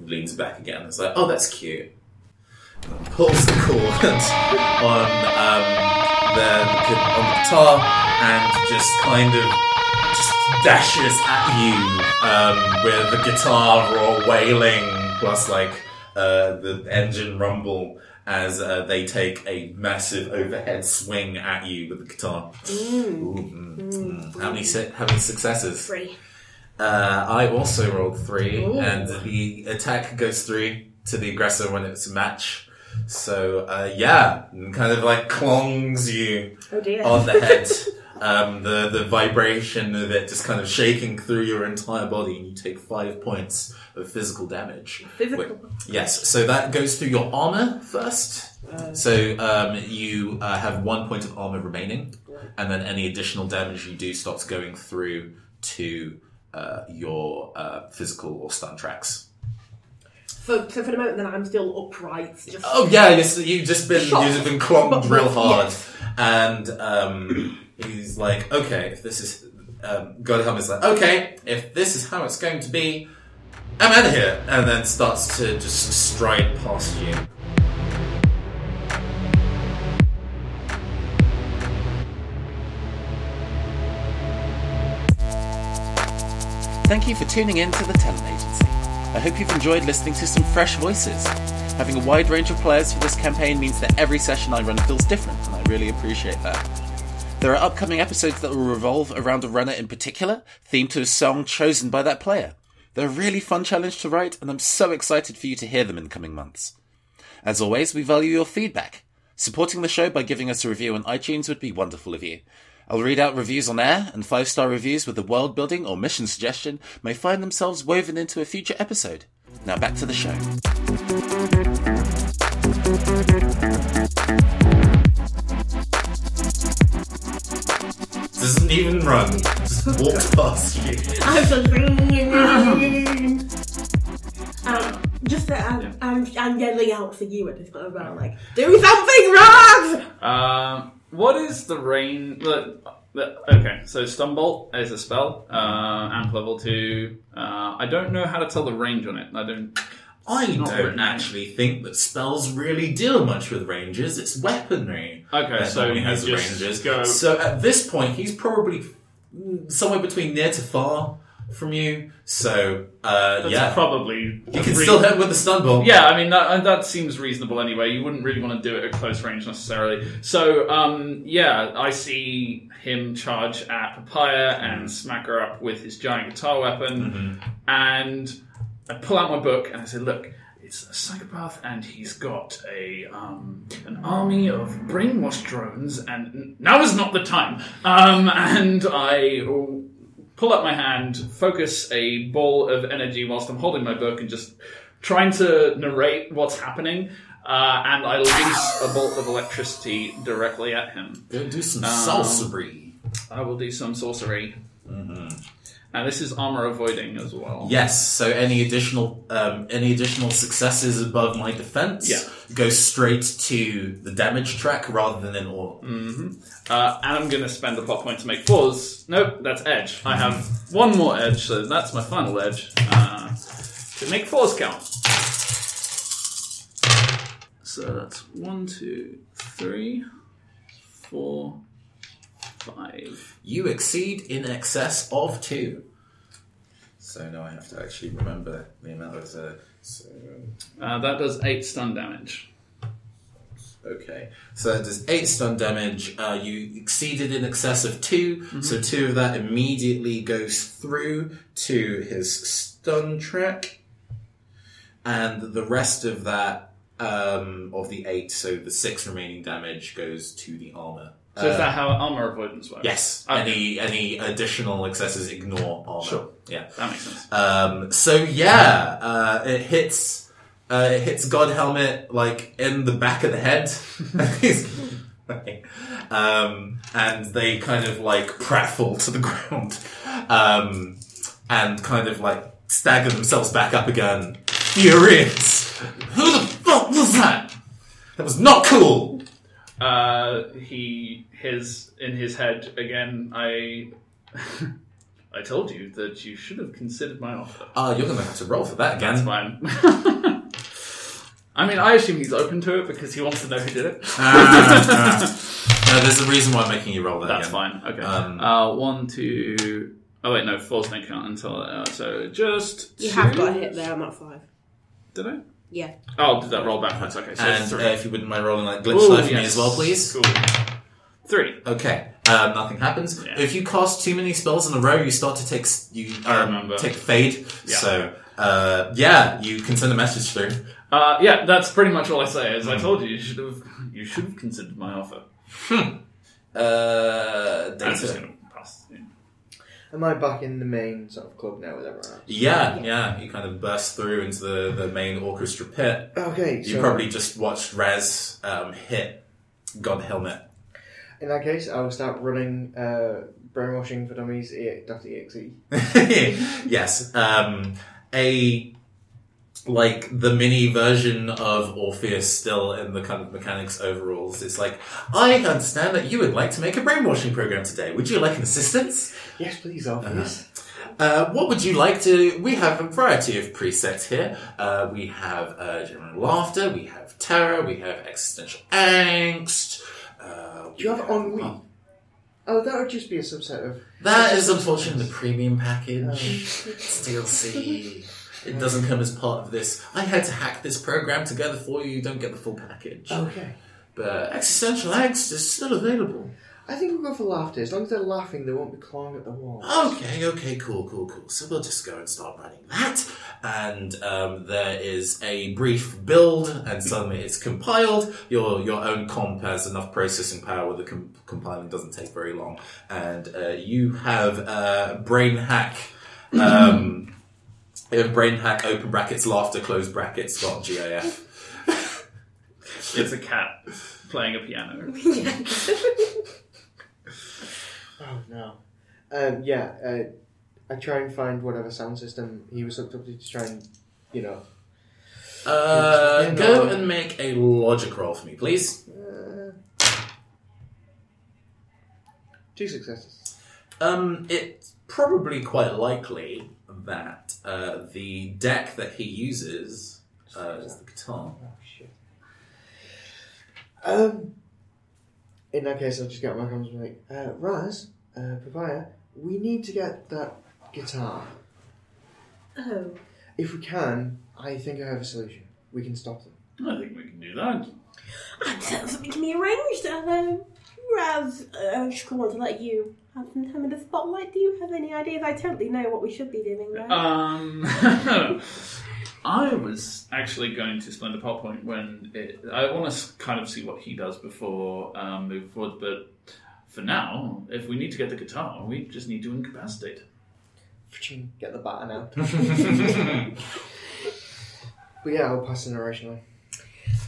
leans back again. And it's like, oh, that's cute. And Pulls the cord (laughs) on um, the, on the guitar and just kind of just dashes at you um, with the guitar raw wailing plus like uh, the engine rumble as uh, they take a massive overhead swing at you with the guitar. Ooh, mm, mm. How many how many successes? Three. Uh, I also rolled three, Ooh. and the attack goes through to the aggressor when it's a match. So uh, yeah, and kind of like clongs you Oh on the head. (laughs) um, the the vibration of it just kind of shaking through your entire body, and you take five points of physical damage. Physical. Wait, yes, so that goes through your armor first. so um, you uh, have one point of armor remaining, and then any additional damage you do starts going through to uh, your uh, physical or stun tracks. So, so for the moment, then I'm still upright. Just Oh yeah, yes, you've just been Shot. you've been clonked But- real hard, yes. and um, he's like, okay, if this is um, Godhelm is like, okay, if this is how it's going to be, I'm out of here, and then starts to just stride past you. Thank you for tuning in to the Talent Agency. I hope you've enjoyed listening to some fresh voices. Having a wide range of players for this campaign means that every session I run feels different, and I really appreciate that. There are upcoming episodes that will revolve around a runner in particular, themed to a song chosen by that player. They're a really fun challenge to write, and I'm so excited for you to hear them in the coming months. As always, we value your feedback. Supporting the show by giving us a review on iTunes would be wonderful of you. I'll read out reviews on air, and five star reviews with a world building or mission suggestion may find themselves woven into a future episode. Now back to the show. Doesn't even run, just walks past you. I'm so um, just that I'm, I'm, I'm yelling out for you at this point. I'm like, do something, Rogs! Um, what is the rain? The, the, okay, so Stunbolt is a spell, uh, amp level two. Uh, I don't know how to tell the range on it. I don't. I don't written. actually think that spells really deal much with ranges. It's weaponry. Okay, that so he has just ranges. go- So at this point, he's probably somewhere between near to far from you. So uh, That's yeah, probably. you can still hit with the stun ball. Yeah, I mean that that seems reasonable anyway. You wouldn't really want to do it at close range necessarily. So, um, yeah, I see him charge at Papaya and smack her up with his giant guitar weapon, and I pull out my book and I say, "Look, it's a psychopath, and he's got a um, an army of brainwashed drones, and now is not the time." Um, and I pull up my hand, focus a ball of energy whilst I'm holding my book and just trying to narrate what's happening. Uh, and I release a bolt of electricity directly at him. Go do some Um, sorcery. I will do some sorcery. And this is armor avoiding as well. Yes. So any additional um, any additional successes above my defense Yeah. go straight to the damage track rather than in all. Uh, and I'm going to spend a plot point to make fours. Nope, that's edge. I have one more edge, so that's my final edge. Uh, to make fours count. So that's one, two, three, four, five. You exceed in excess of two. So now I have to actually remember the amount of uh, so Uh, that does eight stun damage. Okay, so that does eight stun damage. Uh, you exceeded in excess of 2 so two of that immediately goes through to his stun track, and the rest of that um, of the eight, so the six remaining damage goes to the armor. So is Uh, that how armor avoidance works? yes? Okay. Any any additional excesses ignore armor. Sure. Yeah. That makes sense. Um, so yeah, uh, it hits. Uh, it hits God Helmet like in the back of the head, (laughs) um, and they kind of like pratfall to the (laughs) ground, um, and kind of like stagger themselves back up again, furious. Who the fuck was that? That was not cool. Uh, he his in his head again. I (laughs) I told you that you should have considered my offer. Ah, you're gonna have to roll for that again. That's fine. (laughs) I mean, I assume he's open to it because he wants to know who did it. Ah, ah. No, there's a reason why I'm making you roll that. That's again. fine. Okay. Um, uh, one, two. Oh wait, no, four's don't count until uh, so just. You two? have got a hit there. I'm at five. Did I? Yeah. Oh, did that roll backwards? Okay, so And uh, three. if you wouldn't mind rolling that glitch Ooh, die for me yes. as well, please. Cool. Three. Okay, um, nothing happens. Yeah. If you cast too many spells in a row, you start to take s- you I um, remember. take fade. Yeah. So uh, yeah, you can send a message through. Uh, yeah, that's pretty much all I say. As Hmm. I told you, you should have you should have considered my offer. Uh, I'm just data. gonna pass. yeah. Am I back in the main sort of club now with everyone else? Yeah, yeah. You kind of burst through into the, the main orchestra pit. Okay, You so probably just watched Rez um, hit God Helmet. in that case, I will start running uh, brainwashing for dummies E- Dr. (laughs) EXE. yes, um, a like the mini version of Orpheus still in the kind of mechanics overalls. It's like, I understand that you would like to make a brainwashing program today. Would you like an assistance? Yes, please, Orpheus. Uh, what would you like to? We have a variety of presets here. Uh, we have uh, general laughter, we have terror, we have existential angst. Uh, Do you have we ennui? Oh, that would just be a subset of. That is unfortunately the premium package. It's DLC. It doesn't come as part of this. I had to hack this program together for you. You don't get the full package. Okay. But existential angst is still available. I think we'll go for laughter. As long as they're laughing, they won't be clawing at the wall. Okay, okay, cool, cool, cool. So we'll just go and start running that. And um, there is a brief build, and suddenly it's compiled. Your your own comp has enough processing power com- compiling doesn't take very long. And uh, you have uh, brain hack. Um, brain hack open brackets laughter close brackets dot gif. (laughs) It's a cat playing a piano. (laughs) Oh no. Um, yeah, uh, I try and find whatever sound system he was hooked up to to try and, you know. Uh, go no. and make a logic roll for me, please. Uh, two successes. Um, it's probably quite likely that uh, the deck that he uses uh, is the guitar. Oh shit. Um. In that case, I'll just get my comments and be like, uh, Raz, uh, Papaya, we need to get that guitar. Oh. If we can, I think I have a solution. We can stop them. I think we can do that. I'd set something can be arranged. Um, Raz, uh, I just want to let you have some time in the spotlight. Do you have any ideas? I totally know what we should be doing there. Um, (laughs) I was actually going to spend a pop point when it, I want to kind of see what he does before um, moving forward. But for now, if we need to get the guitar, we just need to incapacitate. Fching, Get the baton out. (laughs) but yeah, I'll pass the narration on.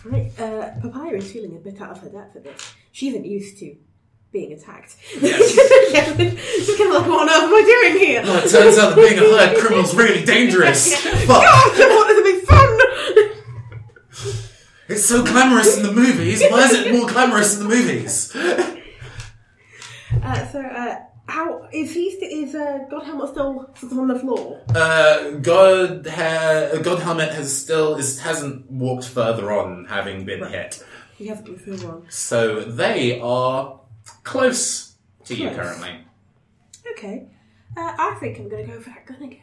Right, uh, Papaya is feeling a bit out of her depth at this. She isn't used to being attacked. Yes. She's kind of like, what on earth am I doing here? Well, it turns out that being a hired (laughs) criminal is really dangerous. Fuck! God, I want it to be fun! (laughs) It's so glamorous in the movies. Why is it more glamorous in the movies? (laughs) Uh, so, uh, how is he? St- is uh, God Helmet still sort of on the floor? Uh, God, ha- God Helmet has still is, hasn't walked further on, having been hit. He hasn't been further on. So they are close to you Close. currently. Okay, uh, I think I'm going to go for that gun again.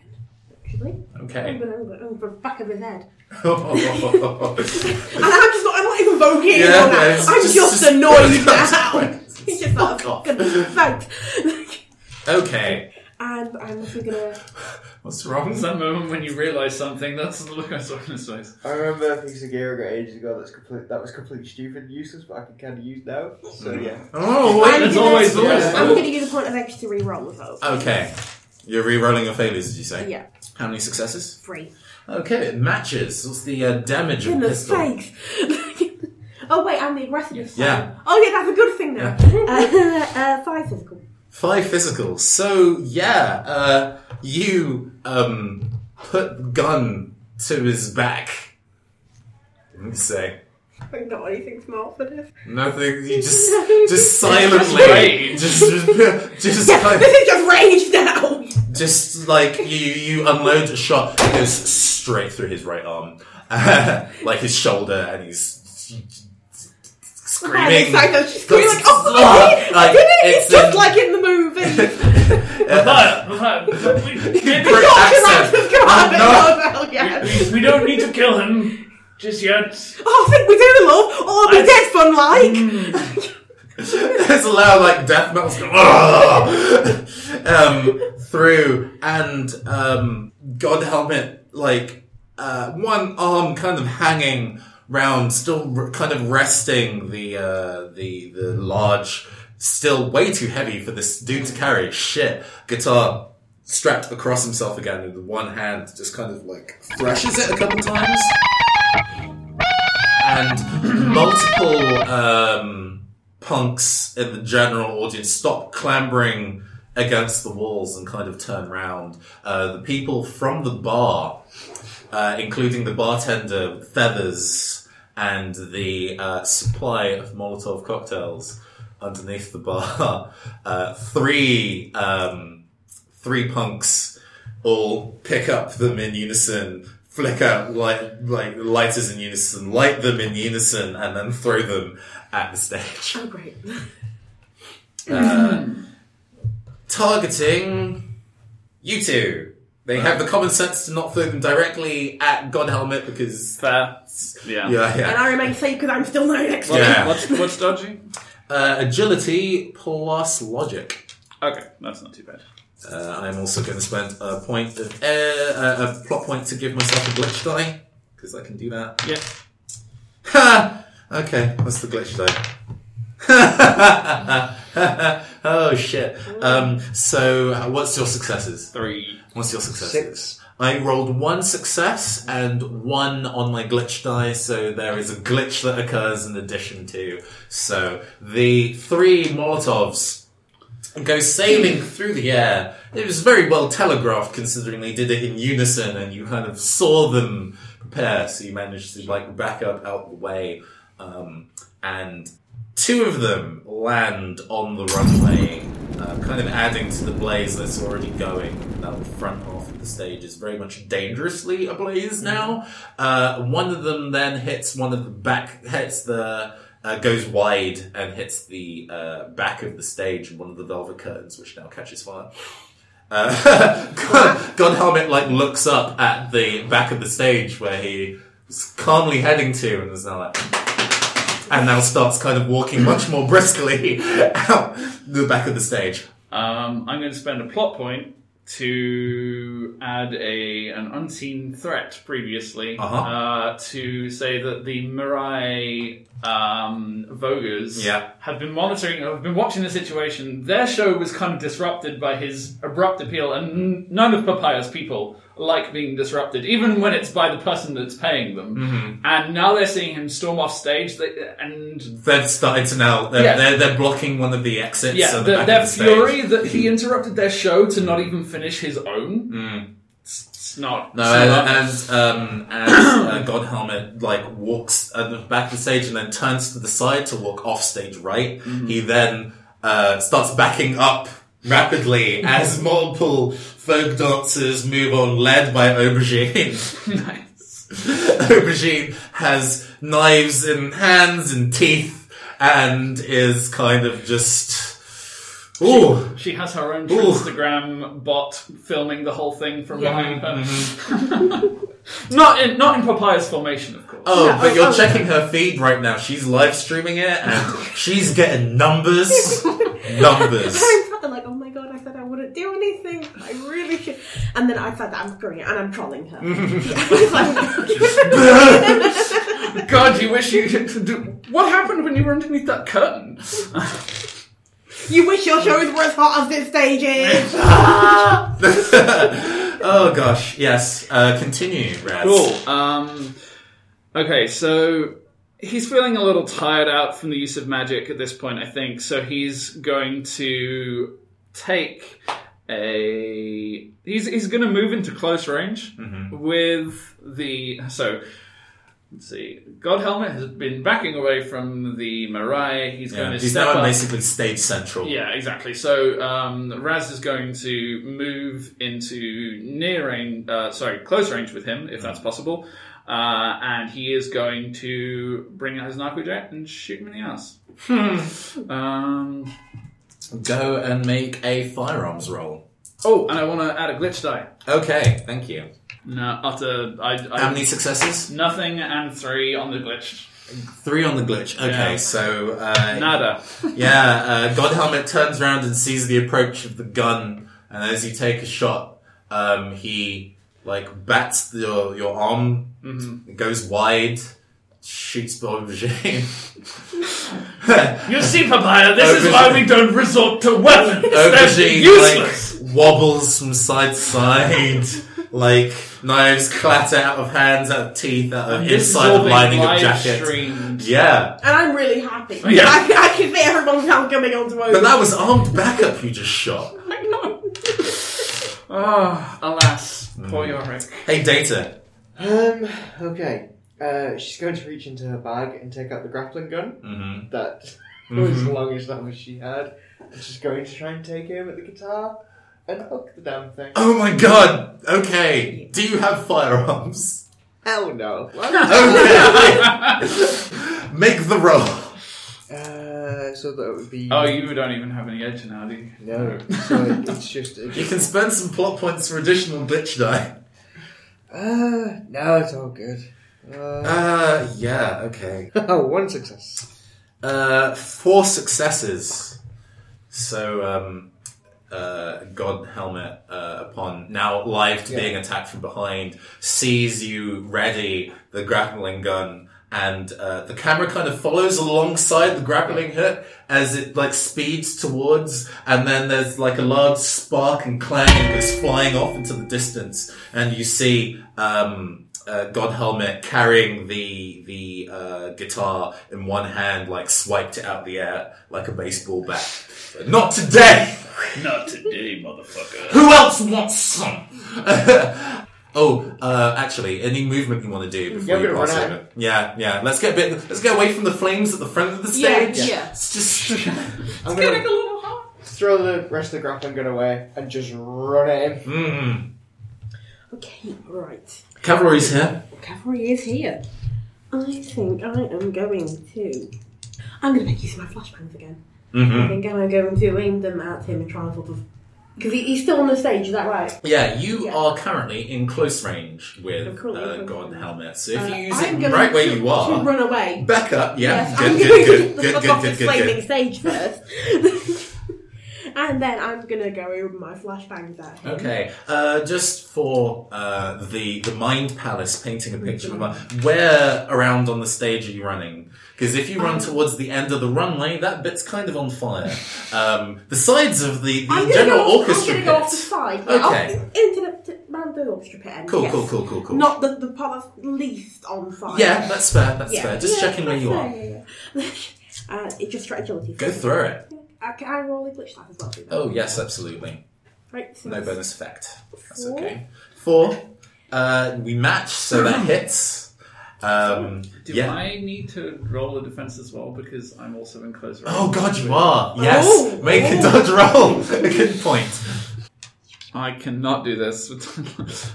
Actually, I'm Okay. going over, over the back of his head. (laughs) And I'm just not. I'm not even voting on that. it's I'm just- annoyed (laughs) now. It's (laughs) just like, fuck off. thanks. okay. And I'm also gonna. What's wrong? It's that moment when you realise something. That's the look I saw in his face. I remember a piece of gear I got ages ago that's complete, that was completely stupid and useless, but I can kind of use now. So yeah. Oh, I'm it's gonna- always the Yeah. I'm going to use a point of extra to re-roll as well. Okay. You're re-rolling your failures, did you say? Yeah, How many successes? three. Okay, it matches. What's the uh, damage of Goodness pistol? sakes. (laughs) oh wait, and the aggressiveness. Yeah. Oh yeah, that's a good thing now. (laughs) Uh, uh, five physical. Five physical. So yeah, uh, you um, put gun to his back. Let me say I not anything smart for this. nothing. You (laughs) just just silently, rage. just just (laughs) Yeah, kind this is just rage now. just like you you unload a shot it goes straight through his right arm (laughs) like his shoulder, and he's screaming. excited. She's screaming like, oh, Like, I did it's It's just in- like in the movie. But, but, but we, British Your accent. accent come out no. of hell, yes. we, we don't need to kill him just yet. Oh, I think we do, love. Oh, I'll be dead fun like. (laughs) There's a loud like death metal going, "Ah!" um, through, and um, God helmet like uh, one arm kind of hanging round, still r- kind of resting the uh, the the large, still way too heavy for this dude to carry. Shit, guitar strapped across himself again with one hand, just kind of like thrashes it a couple times, and (clears throat) multiple. Um, punks in the general audience stop clambering against the walls and kind of turn round. Uh, the people from the bar, uh, including the bartender, Feathers, and the uh, supply of Molotov cocktails underneath the bar, (laughs) uh, three um, three punks all pick up them in unison. flicker out light, like lighters in unison, light them in unison, and then throw them at the stage. Oh, great. (laughs) Uh, targeting you two. They have the common sense to not throw them directly at God Helmet because Fair. Yeah. yeah, And. I remain safe because I'm still no next What- Yeah. What's, what's dodgy? Uh, agility plus logic. Okay, that's not too bad. Uh, I'm also going to spend a point of uh, a, a plot point to give myself a glitch die because I can do that. Yeah. Ha! Okay, what's the glitch die? (laughs) oh shit. Um, so, uh, what's your successes? Three. What's your successes? Six. I rolled one success and one on my glitch die, so there is a glitch that occurs in addition to. So the three Molotovs go sailing through the air. It was very well telegraphed considering they did it in unison and you kind of saw them prepare, so you managed to like back up out the way. Um, and two of them land on the runway, uh, kind of adding to the blaze that's already going. Now the front half of the stage is very much dangerously ablaze now. Uh, one of them then hits one of the back, hits the, uh, goes wide and hits the uh, back of the stage, one of the velvet curtains, which now catches fire. Uh, (laughs) God, God Helmet like looks up at the back of the stage where he was calmly heading to, and is now like, and now starts kind of walking much more briskly out the back of the stage. Um, I'm going to spend a plot point to add a an unseen threat previously Uh-huh. uh, to say that the Mirai um, Vogers Yeah. have been monitoring, have been watching the situation. Their show was kind of disrupted by his abrupt appeal, and n- none of Papaya's people like being disrupted, even when it's by the person that's paying them. Mm-hmm. And now they're seeing him storm off stage, they, and They've started to now. They're, Yeah. they're, they're blocking one of the exits. yeah, the the, their the fury stage. that he interrupted their show to not even finish his own. It's, it's not. No, it's not- and, and um, as (coughs) uh, God Helmet like walks back the stage and then turns to the side to walk off stage right, he then uh, starts backing up rapidly (laughs) as multiple folk dancers move on, led by Aubergine. (laughs) nice. Aubergine has knives in hands and teeth and is kind of just. Ooh. She has her own Ooh. Instagram bot filming the whole thing from behind her. Mm-hmm. (laughs) not in not in Papaya's formation, of course. Oh, Yeah, but oh, you're oh. checking her feed right now. She's live streaming it and she's getting numbers. (laughs) numbers. I'm sat there like, oh my god, I said I wouldn't do anything. I really should. And then I said that I'm doing it and I'm trolling her. (laughs) (laughs) God, you wish you. Do... What happened when you were underneath that curtain? (laughs) you wish your shows were as hot as this stage is. oh gosh, yes. Uh, continue, Raz. Cool. Um, okay, so he's feeling a little tired out from the use of magic at this point, I think. So he's going to take a. He's he's going to move into close range with the so. Let's see. God Helmet has been backing away from the Marai. He's Yeah, going to he's step now up. basically stage central. Yeah, exactly. So um, Raz is going to move into near range, uh, sorry, close range with him, if that's possible. Uh, and he is going to bring out his knuckle jet and shoot him in the ass. (laughs) Um, Go and make a firearms roll. oh, and I want to add a glitch die. Okay, thank you. No, after I, I How many successes? nothing and three on the glitch. Three on the glitch. Okay, Yeah. so uh, Nada. (laughs) yeah, uh, God Helmet turns around and sees the approach of the gun, and as you take a shot, um, he like bats your your arm, Mm-hmm. it goes wide, shoots Beaujolais. You see, Papaya, this is why we don't resort to weapons. They're Aubergine useless. like wobbles from side to side, like knives clatter out of hands, out of teeth, out of inside all the lining of live jacket. streamed. Yeah, And I'm really happy. (laughs) Yeah. I, I can see everyone's now coming onto over. but that was armed backup you just shot. (laughs) I know. Oh, alas, poor Hmm. Yorick. Hey, Data. Um, okay. Uh, she's going to reach into her bag and take out the grappling gun Mm-hmm. that (laughs) was the longest arm she had. And she's going to try and take aim at the guitar and hook the damn thing. Oh my god! Okay, do you have firearms? Hell no. What? (laughs) Okay! (laughs) Make the roll. uh, so that would be. Oh, you don't even have any edge now, do you? No. So it- it's just. You can spend some plot points for additional glitch die. Uh, no, it's all good. Uh, Uh, yeah, okay. (laughs) One success. Uh, four successes. So, um, uh, God Helmet, uh, upon now live to Yeah. being attacked from behind, sees you ready the grappling gun, and uh, the camera kind of follows alongside the grappling hook as it like speeds towards, and then there's like a large spark and clang and goes flying off into the distance, and you see um, uh, God Helmet carrying the the uh, guitar in one hand, like swiped it out the air like a baseball bat. Not today. (laughs) Not today, motherfucker. Who else wants some? (laughs) oh, uh, actually, any movement you want to do before Yeah, you we're pass gonna run over? Yeah, yeah. Let's get a bit. Let's get away from the flames at the front of the stage. yeah. yeah. (laughs) It's just. I'm going to throw the rest of the grappling gun away and just run at him. mm. Okay, right. Cavalry's here. Cavalry is here. I think I am going to. I'm going to make use of my flashbangs again. I Mm-hmm. think I'm going to aim them at him and try and sort of. Because he, he's still on the stage, is that right? Yeah, you Yeah. are currently in close range I'm with currently in uh, close God range. Helmet. So if Uh, you use I'm it going right where to- you To are, run away. back up. Yeah, Yes, good, I'm good, going good, to (laughs) good, get good, the fuck off good, this good, flaming good. stage (laughs) first. And then I'm going to go with my flashbangs at him. Okay, uh, just for uh, the the Mind Palace painting a picture of my- where around on the stage are you running? Because if you run Um, towards the end of the runway, that bit's kind of on fire. Um, the sides of the, the general off, orchestra I'm gonna go off the side. Yeah, Okay. off into the the orchestra pit. end, Cool, yes. cool, cool, cool, cool. Not the, the part that's least on fire. Yeah, that's fair. That's Yeah. fair. Just Yeah, checking where you fair, are. (laughs) Uh, it's just for agility. Go through it. Uh, can I roll a glitch dice as well? please? Oh yes, absolutely. Right, so No bonus effect. That's Four. okay. Four. Uh, we match, so that hits. Um, Do yeah. I need to roll a defense as well because I'm also in close range? Oh god, you are. Yes. Oh, Make a oh. dodge roll. (laughs) A good point. I cannot do this.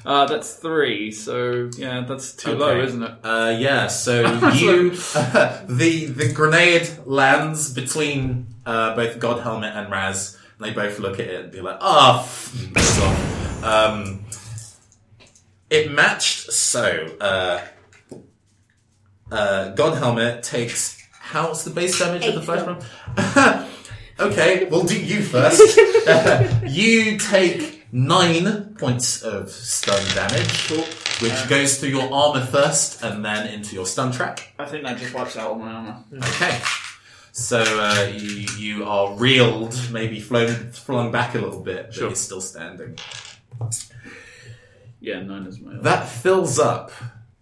(laughs) uh, that's three, so yeah, that's too low, Okay. isn't it? Uh, yeah, so (laughs) you, the the grenade lands between uh, both God Helmet and Raz. And they both look at it and be like, "Ah, f- off." Um, it matched. So, uh, uh, God Helmet takes how's the base damage of the Eight first one? (laughs) okay, we'll do you first. (laughs) (laughs) you take nine points of stun damage, which goes through your armor first and then into your stun track. I think that just wipes out all my armor. Okay. So uh, you you are reeled, maybe flown flung back a little bit, but Sure. you're still standing. Yeah, nine is my. That fills up.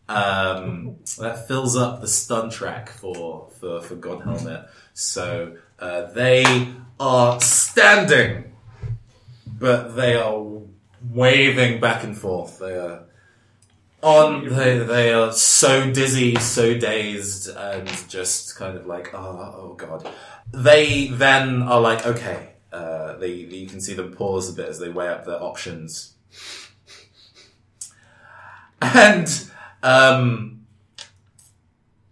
Um, that fills up the stun track for for for God Helmet. So uh, they are standing, but they are waving back and forth. They are on. They they are so dizzy, so dazed, and just kind of like, oh, oh god. They then are like, okay. Uh, they you can see them pause a bit as they weigh up their options. And Um,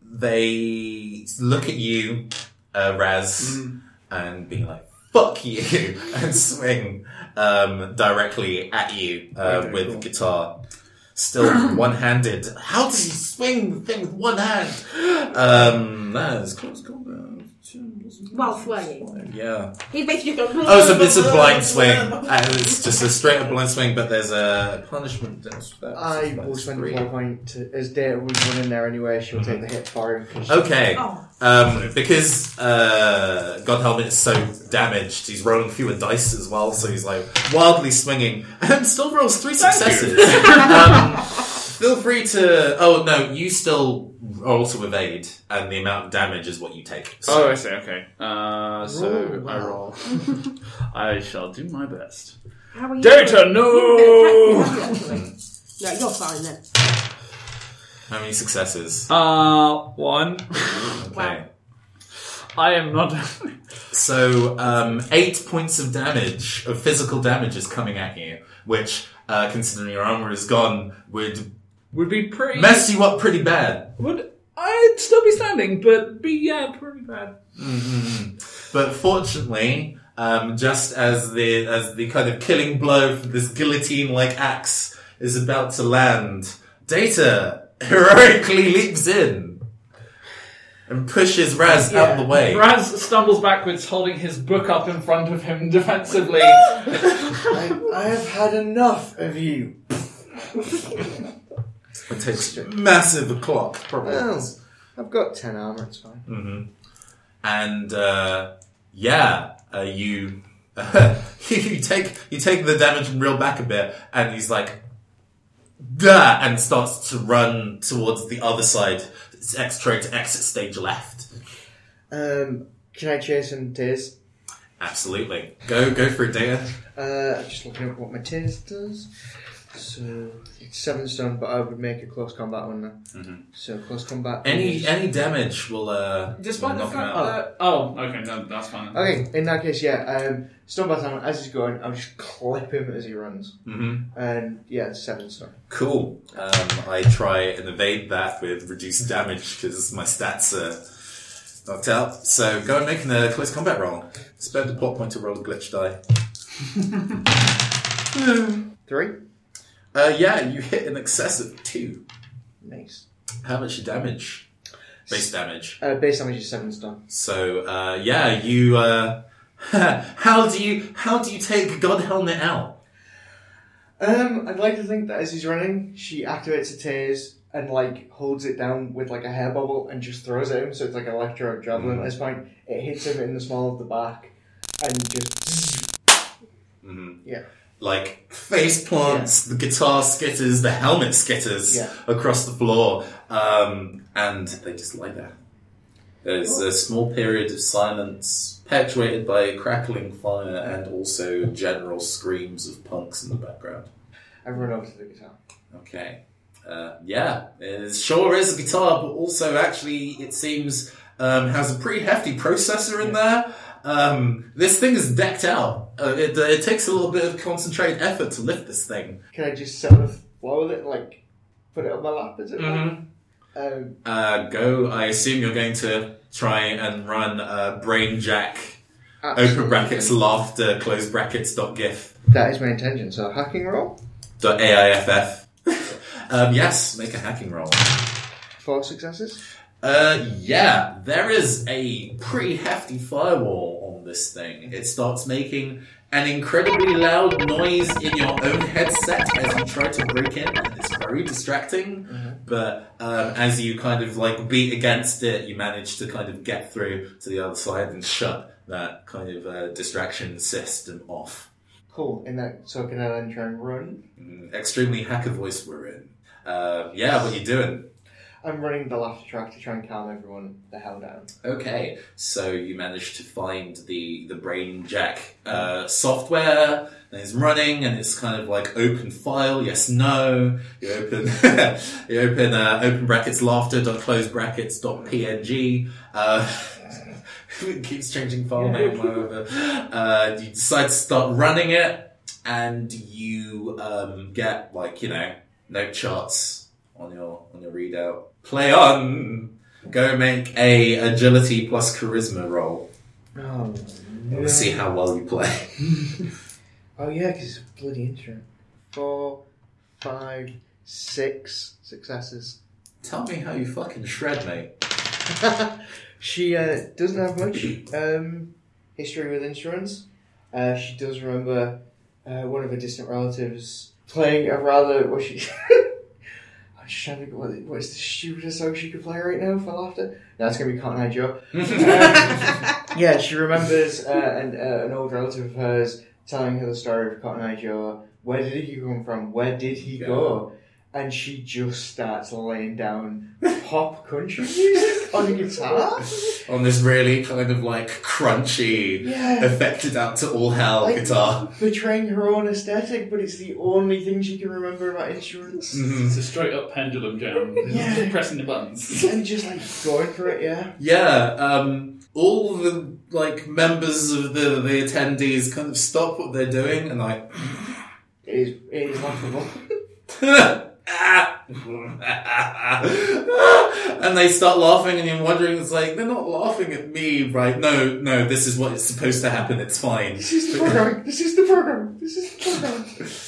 they look at you, uh, Raz, and be like, "Fuck you," (laughs) and swing um, directly at you uh, with guitar. Still (clears throat) one-handed. How does he swing the thing with one hand? Um, that is close combat. While swinging. Yeah. He's basically just going. Oh, so it's a blind swing. And it's just a straight up blind swing, but there's a punishment. That's, that's, I that's will spend a three. plot point to, as Data was running there anyway. She'll take the hit for him. 'cause she- Okay. Oh. Um, because uh, God Helmet is so damaged, he's rolling fewer dice as well, so he's like wildly swinging (laughs) and still rolls three successes. (laughs) um, feel free to. Oh no, you still roll to evade, and the amount of damage is what you take. So- Oh, I see. Okay. Uh, so Roll I well. roll. (laughs) I shall do my best. How are you? Data, no. been. No, you're fine then. How many successes? Uh, one. Okay. I am not. So, um, eight points of damage, of physical damage, is coming at you, which, uh, considering your armor is gone, would would be pretty. mess you up pretty bad. Would I'd still be standing, but be yeah, pretty bad. But fortunately, um, just as the as the kind of killing blow from this guillotine-like axe is about to land, Data heroically leaps in and pushes Raz out of the way. Raz stumbles backwards, holding his book up in front of him defensively. (laughs) I, I have had enough of you. (laughs) It takes massive clock, probably. Well, I've got ten armor. It's fine. hmm And uh, yeah, uh, you (laughs) you take you take the damage and reel back a bit, and he's like, "Gah!" and starts to run towards the other side. It's ex trying to exit stage left. Um, can I chase him, tears? Absolutely, go go for it, Data. Uh, just looking at what my Tiz does. So it's seven stun, but I would make a close combat one now. Mhm. So close combat. Any is- any damage will uh, Despite will the fact that oh, okay, no, that's fine. Okay, in that case, yeah. Um, stun baton as he's going, I'll just clip him as he runs, hmm and yeah, seven stun. Cool. Um, I try and evade that with reduced damage because my stats are knocked out. So go and make a close combat roll. Spend a plot point to roll a glitch die. (laughs) Three. Uh, yeah, you hit in excess of two. Nice. How much damage? Base damage. Uh, base damage is seven stun. So uh, yeah, you. Uh, (laughs) how do you how do you take God Helmet out? Um, I'd like to think that as he's running, she activates a tase and like holds it down with like a hair bubble and just throws it at him. So it's like a electro javelin. At this point, it hits him in the small of the back and just Mhm. Yeah. Like face plants, the guitar skitters, the helmet skitters Yeah. across the floor, um, and they just lie there. There's a small period of silence, punctuated by a crackling fire and also general screams of punks in the background. Run over to the guitar. Okay. Uh, yeah, it sure is a guitar, but also actually it seems um, has a pretty hefty processor in there. Um, this thing is decked out. Uh, it, it takes a little bit of concentrated effort to lift this thing. Can I just sit on the floor with it, like put it on my lap? Is it? Mhm. Um, Uh, go. I assume you're going to try and run uh, brain jack. Open brackets laughter close brackets dot gif That is my intention. So hacking roll, dot aiff. (laughs) um, yes, make a hacking roll. four successes. Uh, yeah, there is a pretty hefty firewall on this thing. It starts making an incredibly loud noise in your own headset as you try to break in, and it's very distracting. But um, as you kind of like beat against it, you manage to kind of get through to the other side and shut that kind of uh, distraction system off. Cool. In that, so can I then try and run? Mm, extremely hacker voice we're in. Uh, yeah, what are you doing? I'm running the laughter track to try and calm everyone the hell down. Okay, so you managed to find the the brain jack uh, software and it's running and it's kind of like open file yes no you open (laughs) you open uh, open brackets laughter dot close brackets dot png uh, it (laughs) keeps changing file name uh, you decide to start running it and you um, get like you know note charts on your on your readout. Play on. Go make a agility plus charisma roll. Oh, We'll see how well you play. (laughs) oh yeah, because it's bloody instrument. Four, five, six successes. Tell me how you fucking shred, mate. (laughs) she uh, doesn't have much um, history with instruments. Uh, she does remember uh, one of her distant relatives playing a rather. Was she? (laughs) I'm just trying to think what, what is the stupidest song she could play right now If for laughter. No, it's gonna be Cotton Eye Joe. (laughs) Um, yeah, she remembers uh, an, uh, an old relative of hers telling her the story of Cotton Eye Joe. Where did he come from? Where did he go? And she just starts laying down pop country music on a guitar. On this really kind of like crunchy, Yeah. affected out to all hell Like- guitar. Betraying her own aesthetic, but it's the only thing she can remember about instruments. Mhm. It's a straight up pendulum jam. (laughs) Yeah. Just pressing the buttons. and just like going for it, yeah. Yeah, um, all the like members of the the attendees kind of stop what they're doing and like. It is, it is laughable. (laughs) and they start laughing, and you're wondering, it's like, they're not laughing at me, right? No, no, this is what is supposed to happen, it's fine. This is the program. This is the program. This is the program. (laughs)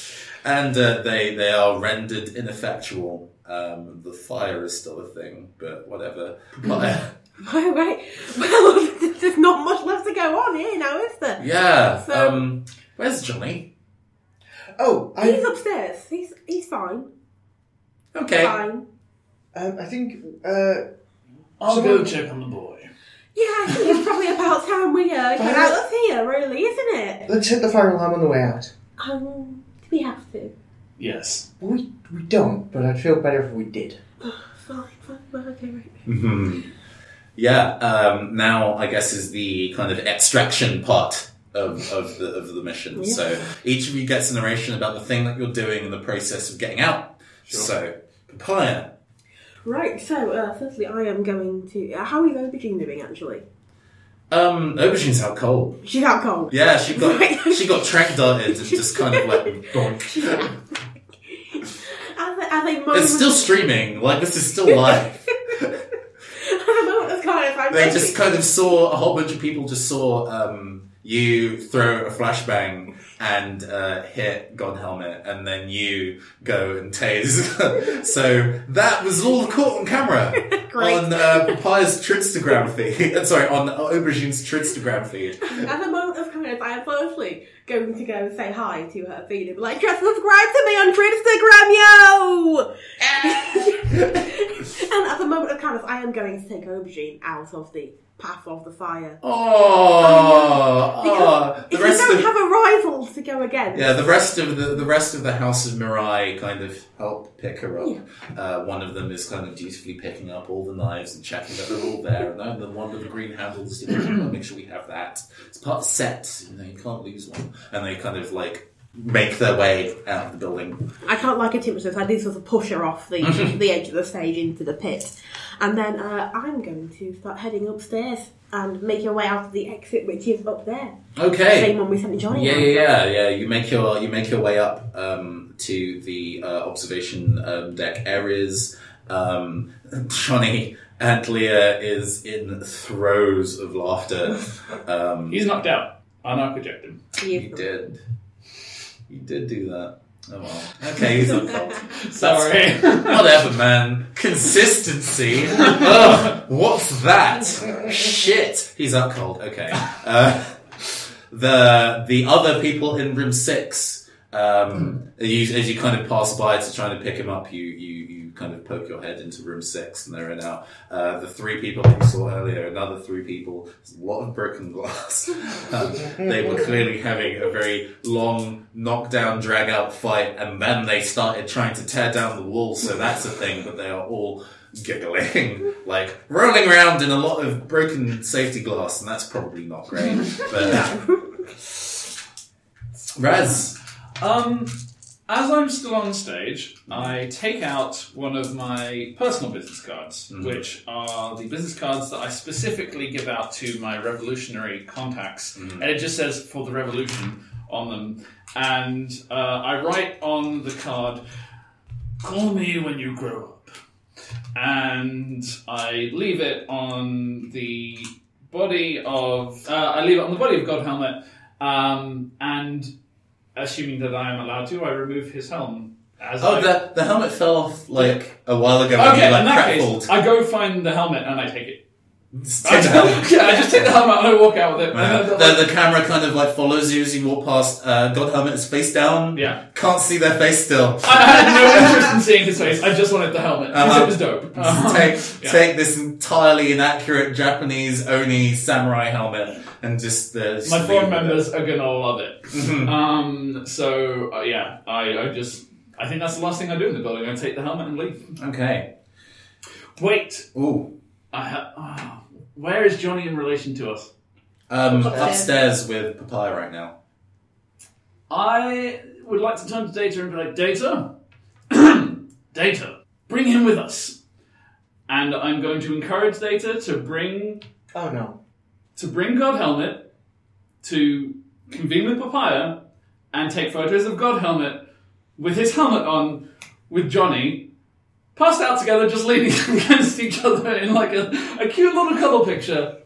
And uh, they, they are rendered ineffectual. Um, the fire is still a thing, but whatever. But, (laughs) Right, right. Well, there's not much left to go on here now, is there? yeah, So- um, where's Johnny? Oh, He's I, upstairs. He's he's fine. Okay. Fine. um, I think uh, I'll So- go check on the boy. Yeah, I think it's probably about time we uh, get out of here, really, isn't it? let's hit the fire alarm on the way out. Um, do we have to? Yes. We we don't, but I'd feel better if we did. (sighs) Fine, fine, well, okay, right. Mhm. Yeah, um, now I guess is the kind of extraction part of, of the of the mission. Yeah. So each of you gets a narration about the thing that you're doing in the process of getting out. So, Papaya. Right, so, uh, firstly, I am going to. Uh, how is Aubergine doing, actually? Um, Aubergine's out cold. She's out cold. Yeah, she got Right. (laughs) she got track darted and just kind of like (laughs) bonk. As a, as a moment. It's still streaming. Like this is still live. as a moment of kind of. I'm They just kind of saw a whole bunch of people just saw um, you throw a flashbang and uh, hit God Helmet, and then you go and tase. (laughs) so that was all caught on camera (laughs) Great. on uh, Papaya's Tridstagram feed. (laughs) uh, Sorry, on Aubergine's Tridstagram feed. At the moment of kind of, I am firstly going to go say hi to her feed and be like, just subscribe to me on Instagram, yo! and at the moment of kind of, I am going to take Aubergine out of the path of the fire. Oh, Because oh, if the rest you don't of have a rival to go against, yeah, the rest of the the rest of the House of Mirai kind of help pick her up. Uh, one of them is kind of dutifully picking up all the knives and checking that they're all there, and then the one with the green handles, make sure we have that. It's part of the set, you know, you can't lose one. And they kind of like make their way out of the building. I can't like a Timothy, so I do sort of push her off the, the edge of the stage into the pit. And then uh, I'm going to start heading upstairs and make your way out of the exit, which is up there. Okay. Same one we sent Johnny Yeah, yeah, yeah, yeah. You make your you make your way up um, to the uh, observation um, deck areas. Um, Johnny and Leah is in throes of laughter. (laughs) Um, He's knocked out. I knock eject him. you did, you did do that. Oh well. Okay, he's not (laughs) cold. Sorry. (laughs) Whatever, man. Consistency. Ugh, what's that? Shit. He's up cold. Okay. Uh, (laughs) the the other people in room six, um, you, as you kind of pass by to try to pick him up, you you you kind of poke your head into room six, and there are now. Uh, the three people that you saw earlier, another three people, there's a lot of broken glass. (laughs) Um, they were clearly having a very long knockdown, drag out fight, and then they started trying to tear down the wall. So that's a thing, but they are all giggling, (laughs) like rolling around in a lot of broken safety glass, and that's probably not great. But (laughs) Raz, Um, as I'm still on stage, I take out one of my personal business cards, which are the business cards that I specifically give out to my revolutionary contacts, and it just says "for the revolution" on them. And uh, I write on the card, "Call me when you grow up." and I leave it on the body of. Uh, I leave it on the body of God Helmet, um, and assuming that I am allowed to, I remove his helm. As Oh, I, the, the helmet fell off like a while ago. Okay, you, like, in that pratfalled. case, I go find the helmet and I take it. Just I take (laughs) yeah, I just take the helmet and I walk out with it. And then, the, the camera kind of like follows you as you walk past. Uh, God helmet is face down. yeah. Can't see their face still. I had no interest in seeing his face. I just wanted the helmet because Uh-huh. it was dope. Um, take (laughs) yeah. take this entirely inaccurate Japanese oni samurai helmet and just uh, just My leave four it members are gonna love it. Mhm. Um, so uh, yeah, I, I just I think that's the last thing I do in the building. I take the helmet and leave. Okay. Wait, Ooh. I ha- ah, where is Johnny in relation to us? Um, Upstairs. upstairs with Papaya right now. I would like to turn to Data and be like, Data, (clears throat) Data, bring him with us. And I'm going to encourage Data to bring Oh no. To bring God Helmet to convene with Papaya and take photos of God Helmet with his helmet on with Johnny, passed out together, just leaning (laughs) against each other in like a, a cute little cuddle picture,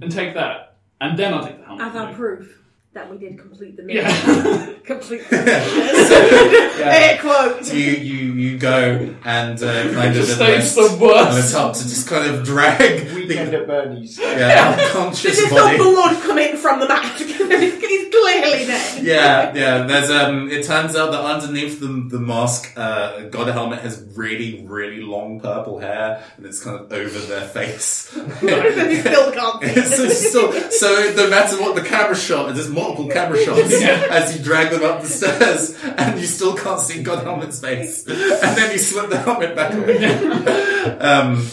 and take that. And then I'll take the helmet. As our proof that we did complete the mission. yeah. (laughs) complete (laughs) the mission. Air quotes. You you you go and uh, (laughs) kind of Just enlist stays the worst. on the top to just kind of drag Weekend the at Bernie's. yeah, This unconscious is body. the blood coming from the mask. He's clearly dead. Yeah, yeah. There's um. It turns out that underneath the the mask, uh, God Helmet has really, really long purple hair, and it's kind of over their face. still can't see. so, so, so no matter what the camera shot, and there's multiple camera shots (laughs) Yeah. as you drag them up the stairs, and you still can't see God Helmet's face, and then you slip the helmet back on. (laughs) um,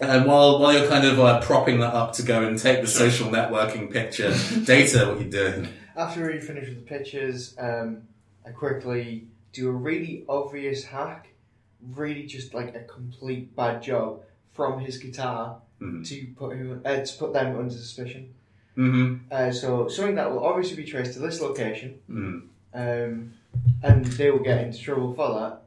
and while while you're kind of uh, propping that up to go and take the social networking picture, data, what you doing? After we finish with the pictures, um, I quickly do a really obvious hack, really just like a complete bad job from his guitar Mhm. to put him uh, to put them under suspicion. Mm-hmm. Uh, so something that will obviously be traced to this location, mm um, and they will get into trouble for that.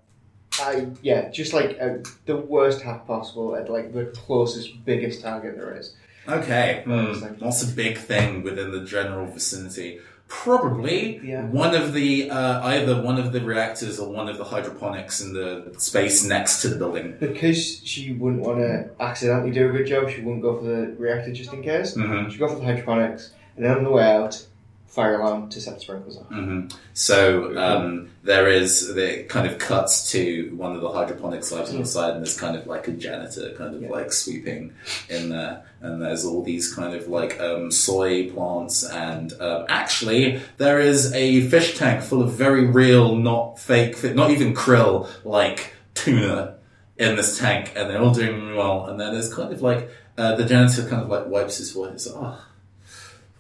I yeah, just like uh, the worst hack possible at like the closest, biggest target there is. Okay. Mm. Hmm. What's a big thing within the general vicinity? Probably Yeah. one of the uh, either one of the reactors or one of the hydroponics in the space next to the building. Because she wouldn't want to accidentally do a good job, she wouldn't go for the reactor just in case. Mm-hmm. She'd go for the hydroponics, and then on the way out, fire alarm to set the sprinklers off. hmm So um, there is it kind of cuts to one of the hydroponics labs on the side, and there's kind of like a janitor kind of Yeah. like sweeping in there, and there's all these kind of like um, soy plants, and um, actually there is a fish tank full of very real, not fake, not even krill, like tuna in this tank, and they're all doing really well. And then there's kind of like uh, the janitor kind of like wipes his forehead, so oh,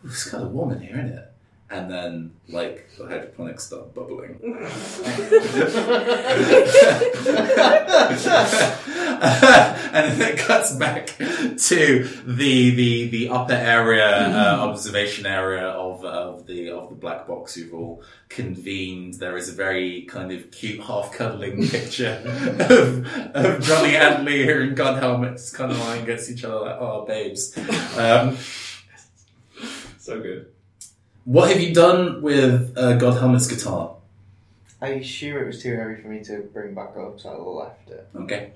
it's kind of warm in here, isn't it? And then, like, the hydroponics start bubbling. (laughs) and then it cuts back to the the, the upper area, uh, observation area of of the of the black box. You've all convened. There is a very kind of cute, half cuddling (laughs) picture of, of Johnny and Leah in gun helmets, kind of lying against each other, like, oh, babes. Um, So good. What have you done with uh, God Helmet's guitar? I assume it was too heavy for me to bring back up, so I left it. Okay.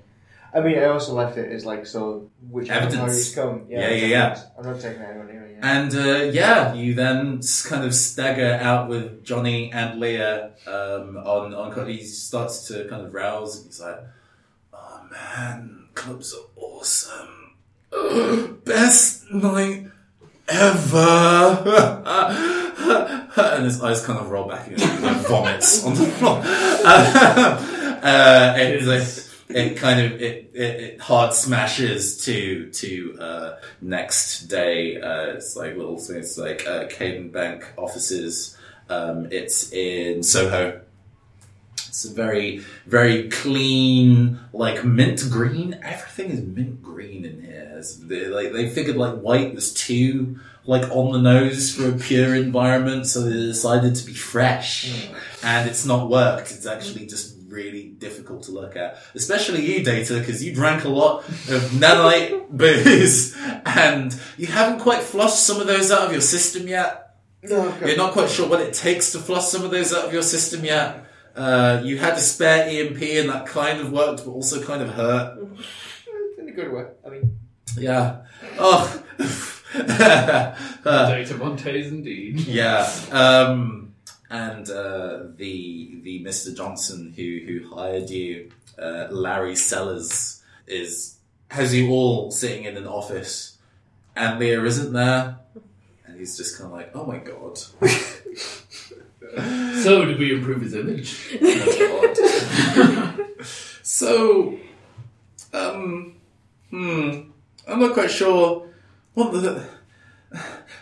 I mean, I also left it as like so. Which Evidence. come? Yeah, yeah, yeah. evidence. I'm not taking anyone anyway. Yeah. And uh, yeah, you then kind of stagger out with Johnny and Leah um, on on. He starts to kind of rouse. And he's like, "Oh man, clubs are awesome. (gasps) Best night ever." (laughs) and his eyes kind of roll back and vomits on the floor. (laughs) uh, and like, it kind of it, it, it hard smashes to to uh, next day. Uh, it's like little things like uh, Caden Bank offices. Um, it's in Soho. It's a very very clean, like mint green. Everything is mint green in here. They, like they figured like white was too like on the nose for a pure environment, so they decided to be fresh. And it's not worked. It's actually just really difficult to look at. Especially you, Data, because you drank a lot of nanite booze and you haven't quite flushed some of those out of your system yet. No, You're not quite sure what it takes to flush some of those out of your system yet. Uh, you had a spare EMP and that kind of worked, but also kind of hurt. (laughs) in a good way. I mean, Yeah. Oh. (laughs) Uh, Data Montes indeed. yeah. Um, and uh, the the Mr. Johnson who who hired you, uh, Larry Sellers, is has you all sitting in an office, and Leah isn't there, and he's just kind of like, oh my god. (laughs) So did we improve his image? (laughs) So, um, hmm, I'm not quite sure what the.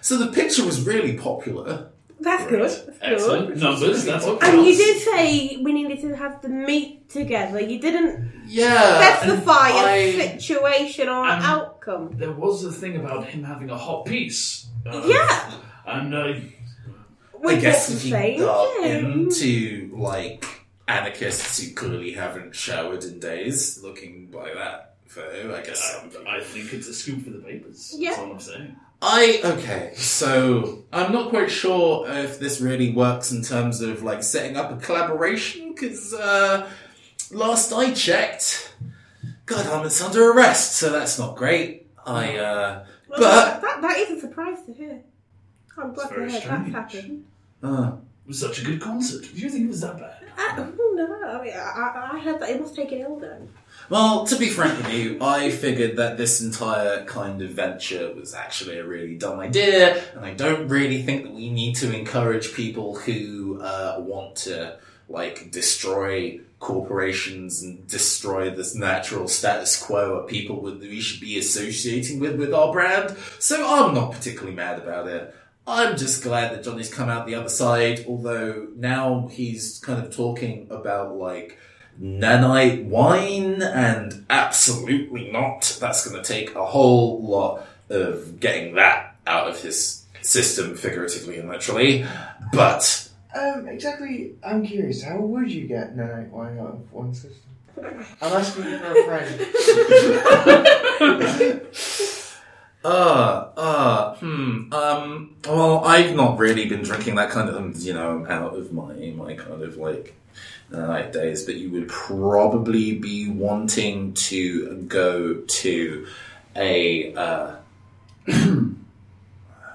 So the picture was really popular. That's good. That's Excellent good. numbers. That's what And you did say we needed to have the meat together. You didn't Yeah. specify a I- situation or an outcome. There was a thing about him having a hot piece. Uh, Yeah. And uh, I guess what's if the you same? got Yeah. into like anarchists who clearly haven't showered in days, looking by that photo, I guess. some people- I think it's a scoop for the papers. Yeah. That's all I'm saying. I okay, so I'm not quite sure if this really works in terms of like setting up a collaboration because uh, last I checked, God, Helmet's under arrest, so that's not great. I uh, Well, but that, that is a surprise to hear. I'm glad It's to hear strange. that's happened. uh, It was such a good concert. Do you think it was that bad? I, oh no, I, mean, I, I heard that it must take an elder. Well, to be frank with you, I figured that this entire kind of venture was actually a really dumb idea, and I don't really think that we need to encourage people who uh, want to like destroy corporations and destroy this natural status quo of people with, we should be associating with with our brand. So I'm not particularly mad about it. I'm just glad that Johnny's come out the other side, although now he's kind of talking about like nanite wine and absolutely not. That's going to take a whole lot of getting that out of his system, figuratively and literally. But um, exactly. I'm curious. How would you get nanite wine out of one system? I'm asking you for a friend. (laughs) Uh, uh, hmm, um, well, I've not really been drinking that kind of, you know, out of my, my kind of like, uh, days, but you would probably be wanting to go to a, uh, (clears throat)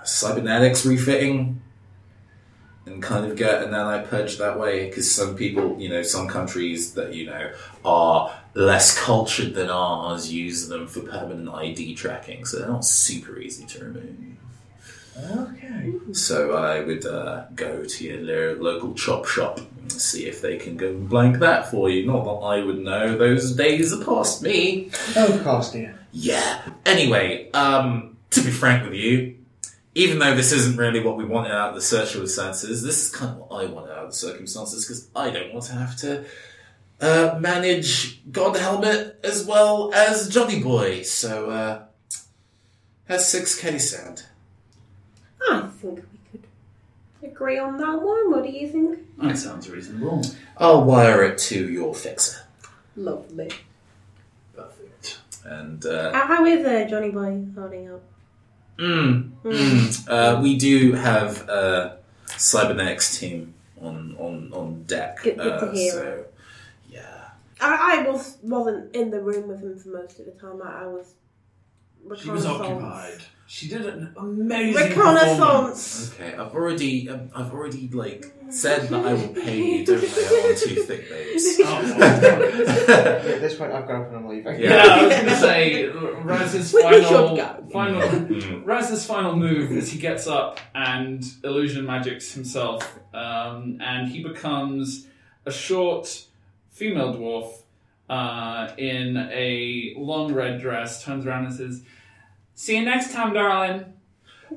cybernetics refitting and kind of get a nanite purge that way, because some people, you know, some countries that, you know, are less cultured than ours use them for permanent ID tracking, so they're not super easy to remove. Okay. So I would uh, go to your local chop shop and see if they can go and blank that for you. Not that I would know; those days are past me. Of course, dear. Yeah. Anyway, um, to be frank with you, even though this isn't really what we wanted out of the circumstances, this is kind of what I wanted out of the circumstances because I don't want to have to uh, manage God Helmet as well as Johnny Boy. So, uh, how's 6K sound? I think we could agree on that one. What do you think? That sounds reasonable. I'll wire it to your fixer. Lovely. Perfect. And, uh, How how is uh, Johnny Boy holding up? mm, mm, uh, we do have a cybernetics team on, on, on deck. Good- good to uh, hear. So, yeah. I, I was wasn't in the room with him for most of the time. I, I was. She was occupied. She did an amazing Reconnaissance. Okay, I've already, um, I've already like said that I will pay you. Don't lay it on too thick, babes. (laughs) At this point, I've got up and I'm leaving. Yeah, I was (laughs) gonna say Raz's We- we should final go. final Mm. Raz's final move is he gets up and illusion magics himself, um, and he becomes a short female dwarf uh, in a long red dress. Turns around and says, "See you next time, darling."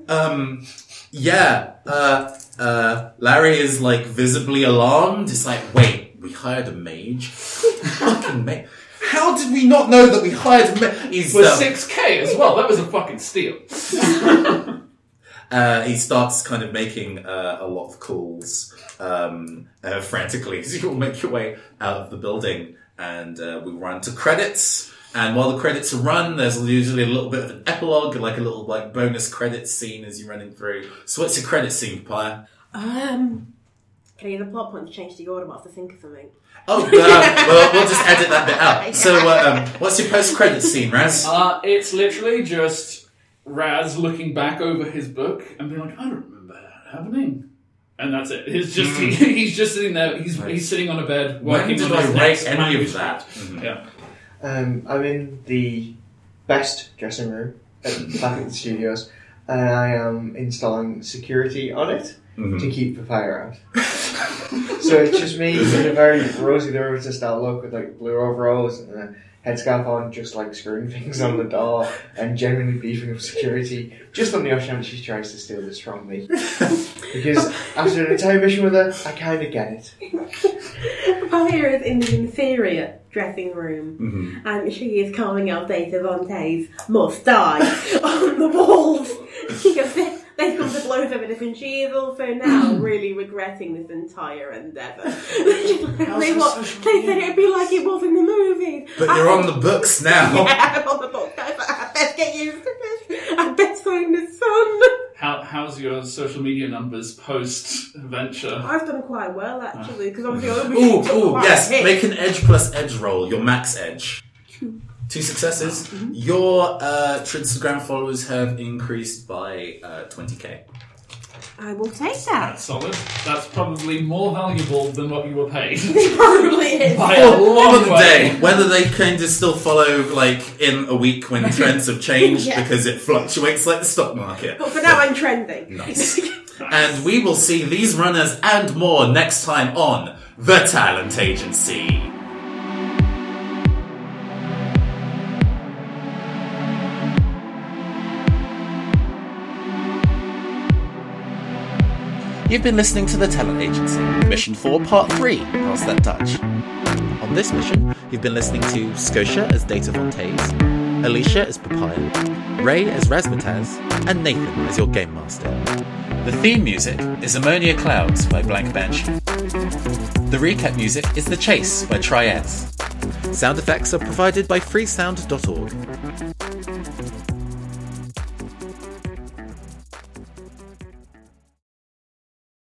Um, yeah. Uh, uh, Larry is like visibly alarmed. It's like, wait, we hired a mage. (laughs) Fucking mage. How did we not know that we hired a mage? He's For um, six k as well. That was a fucking steal. (laughs) Uh, he starts kind of making uh, a lot of calls um, uh, frantically (laughs) as you all make your way out of the building, and uh, we run to credits. And while the credits are run, there's usually a little bit of an epilogue, like a little like bonus credits scene as you're running through. So, what's your credit scene, Pia? Um, can I use a plot point to change the order? but I have to think of something. Oh, uh, well, we'll just edit that bit out. So, uh, um, what's your post-credit scene, Raz? Uh, it's literally just Raz looking back over his book and being like, I don't remember that happening. And that's it. He's just he, (laughs) he's just sitting there. He's he's sitting on a bed Hmm. When working did on I his rate next any of manuscript. that? Yeah. Um, I'm in the best dressing room at back at the studios, and I am installing security on it to keep the fire out. so it's just me in a very Rosie the Riveter style look with like blue overalls and a headscarf on, just like screwing (laughs) things on the door and genuinely beefing up security, just on the off chance she tries to steal this from me. (laughs) because after an entire mission with her, I kind of get it. Papaya is in the inferior dressing room, mm-hmm. and she is carving out Data Vontae's must die (laughs) on the walls. Because they- They've come to blows over this, and she is also now (clears throat) really regretting this entire endeavour. (laughs) They, what, they said it'd be like it was in the movies. But I you're on the books now. (laughs) Yeah, I'm on the book. I thought, best get used to this. I best find the sun. How, how's your social media numbers post adventure? I've done quite well actually, ah. because obviously (laughs) I Ooh, took ooh, quite a yes. Make an edge plus edge roll. Your max edge. Two successes. Your uh, Instagram followers have increased by uh, 20k. I will take that. That's solid. That's probably more valuable than what you were paid. (laughs) It probably is. By a long the way. day, whether they kind of still follow like in a week when (laughs) trends have changed Yeah. because it fluctuates like the stock market. But for now, I'm trending. Nice. (laughs) And we will see these runners and more next time on The Talent Agency. You've been listening to The Talent Agency, Mission 4, Part 3, Pass That Dutch. On this mission, you've been listening to Scotia as Data Fontaise, Alicia as Papaya, Ray as Razmataz, and Nathan as your Game Master. The theme music is Ammonia Clouds by Blank Banshee. The recap music is The Chase by Triads. Sound effects are provided by freesound.org.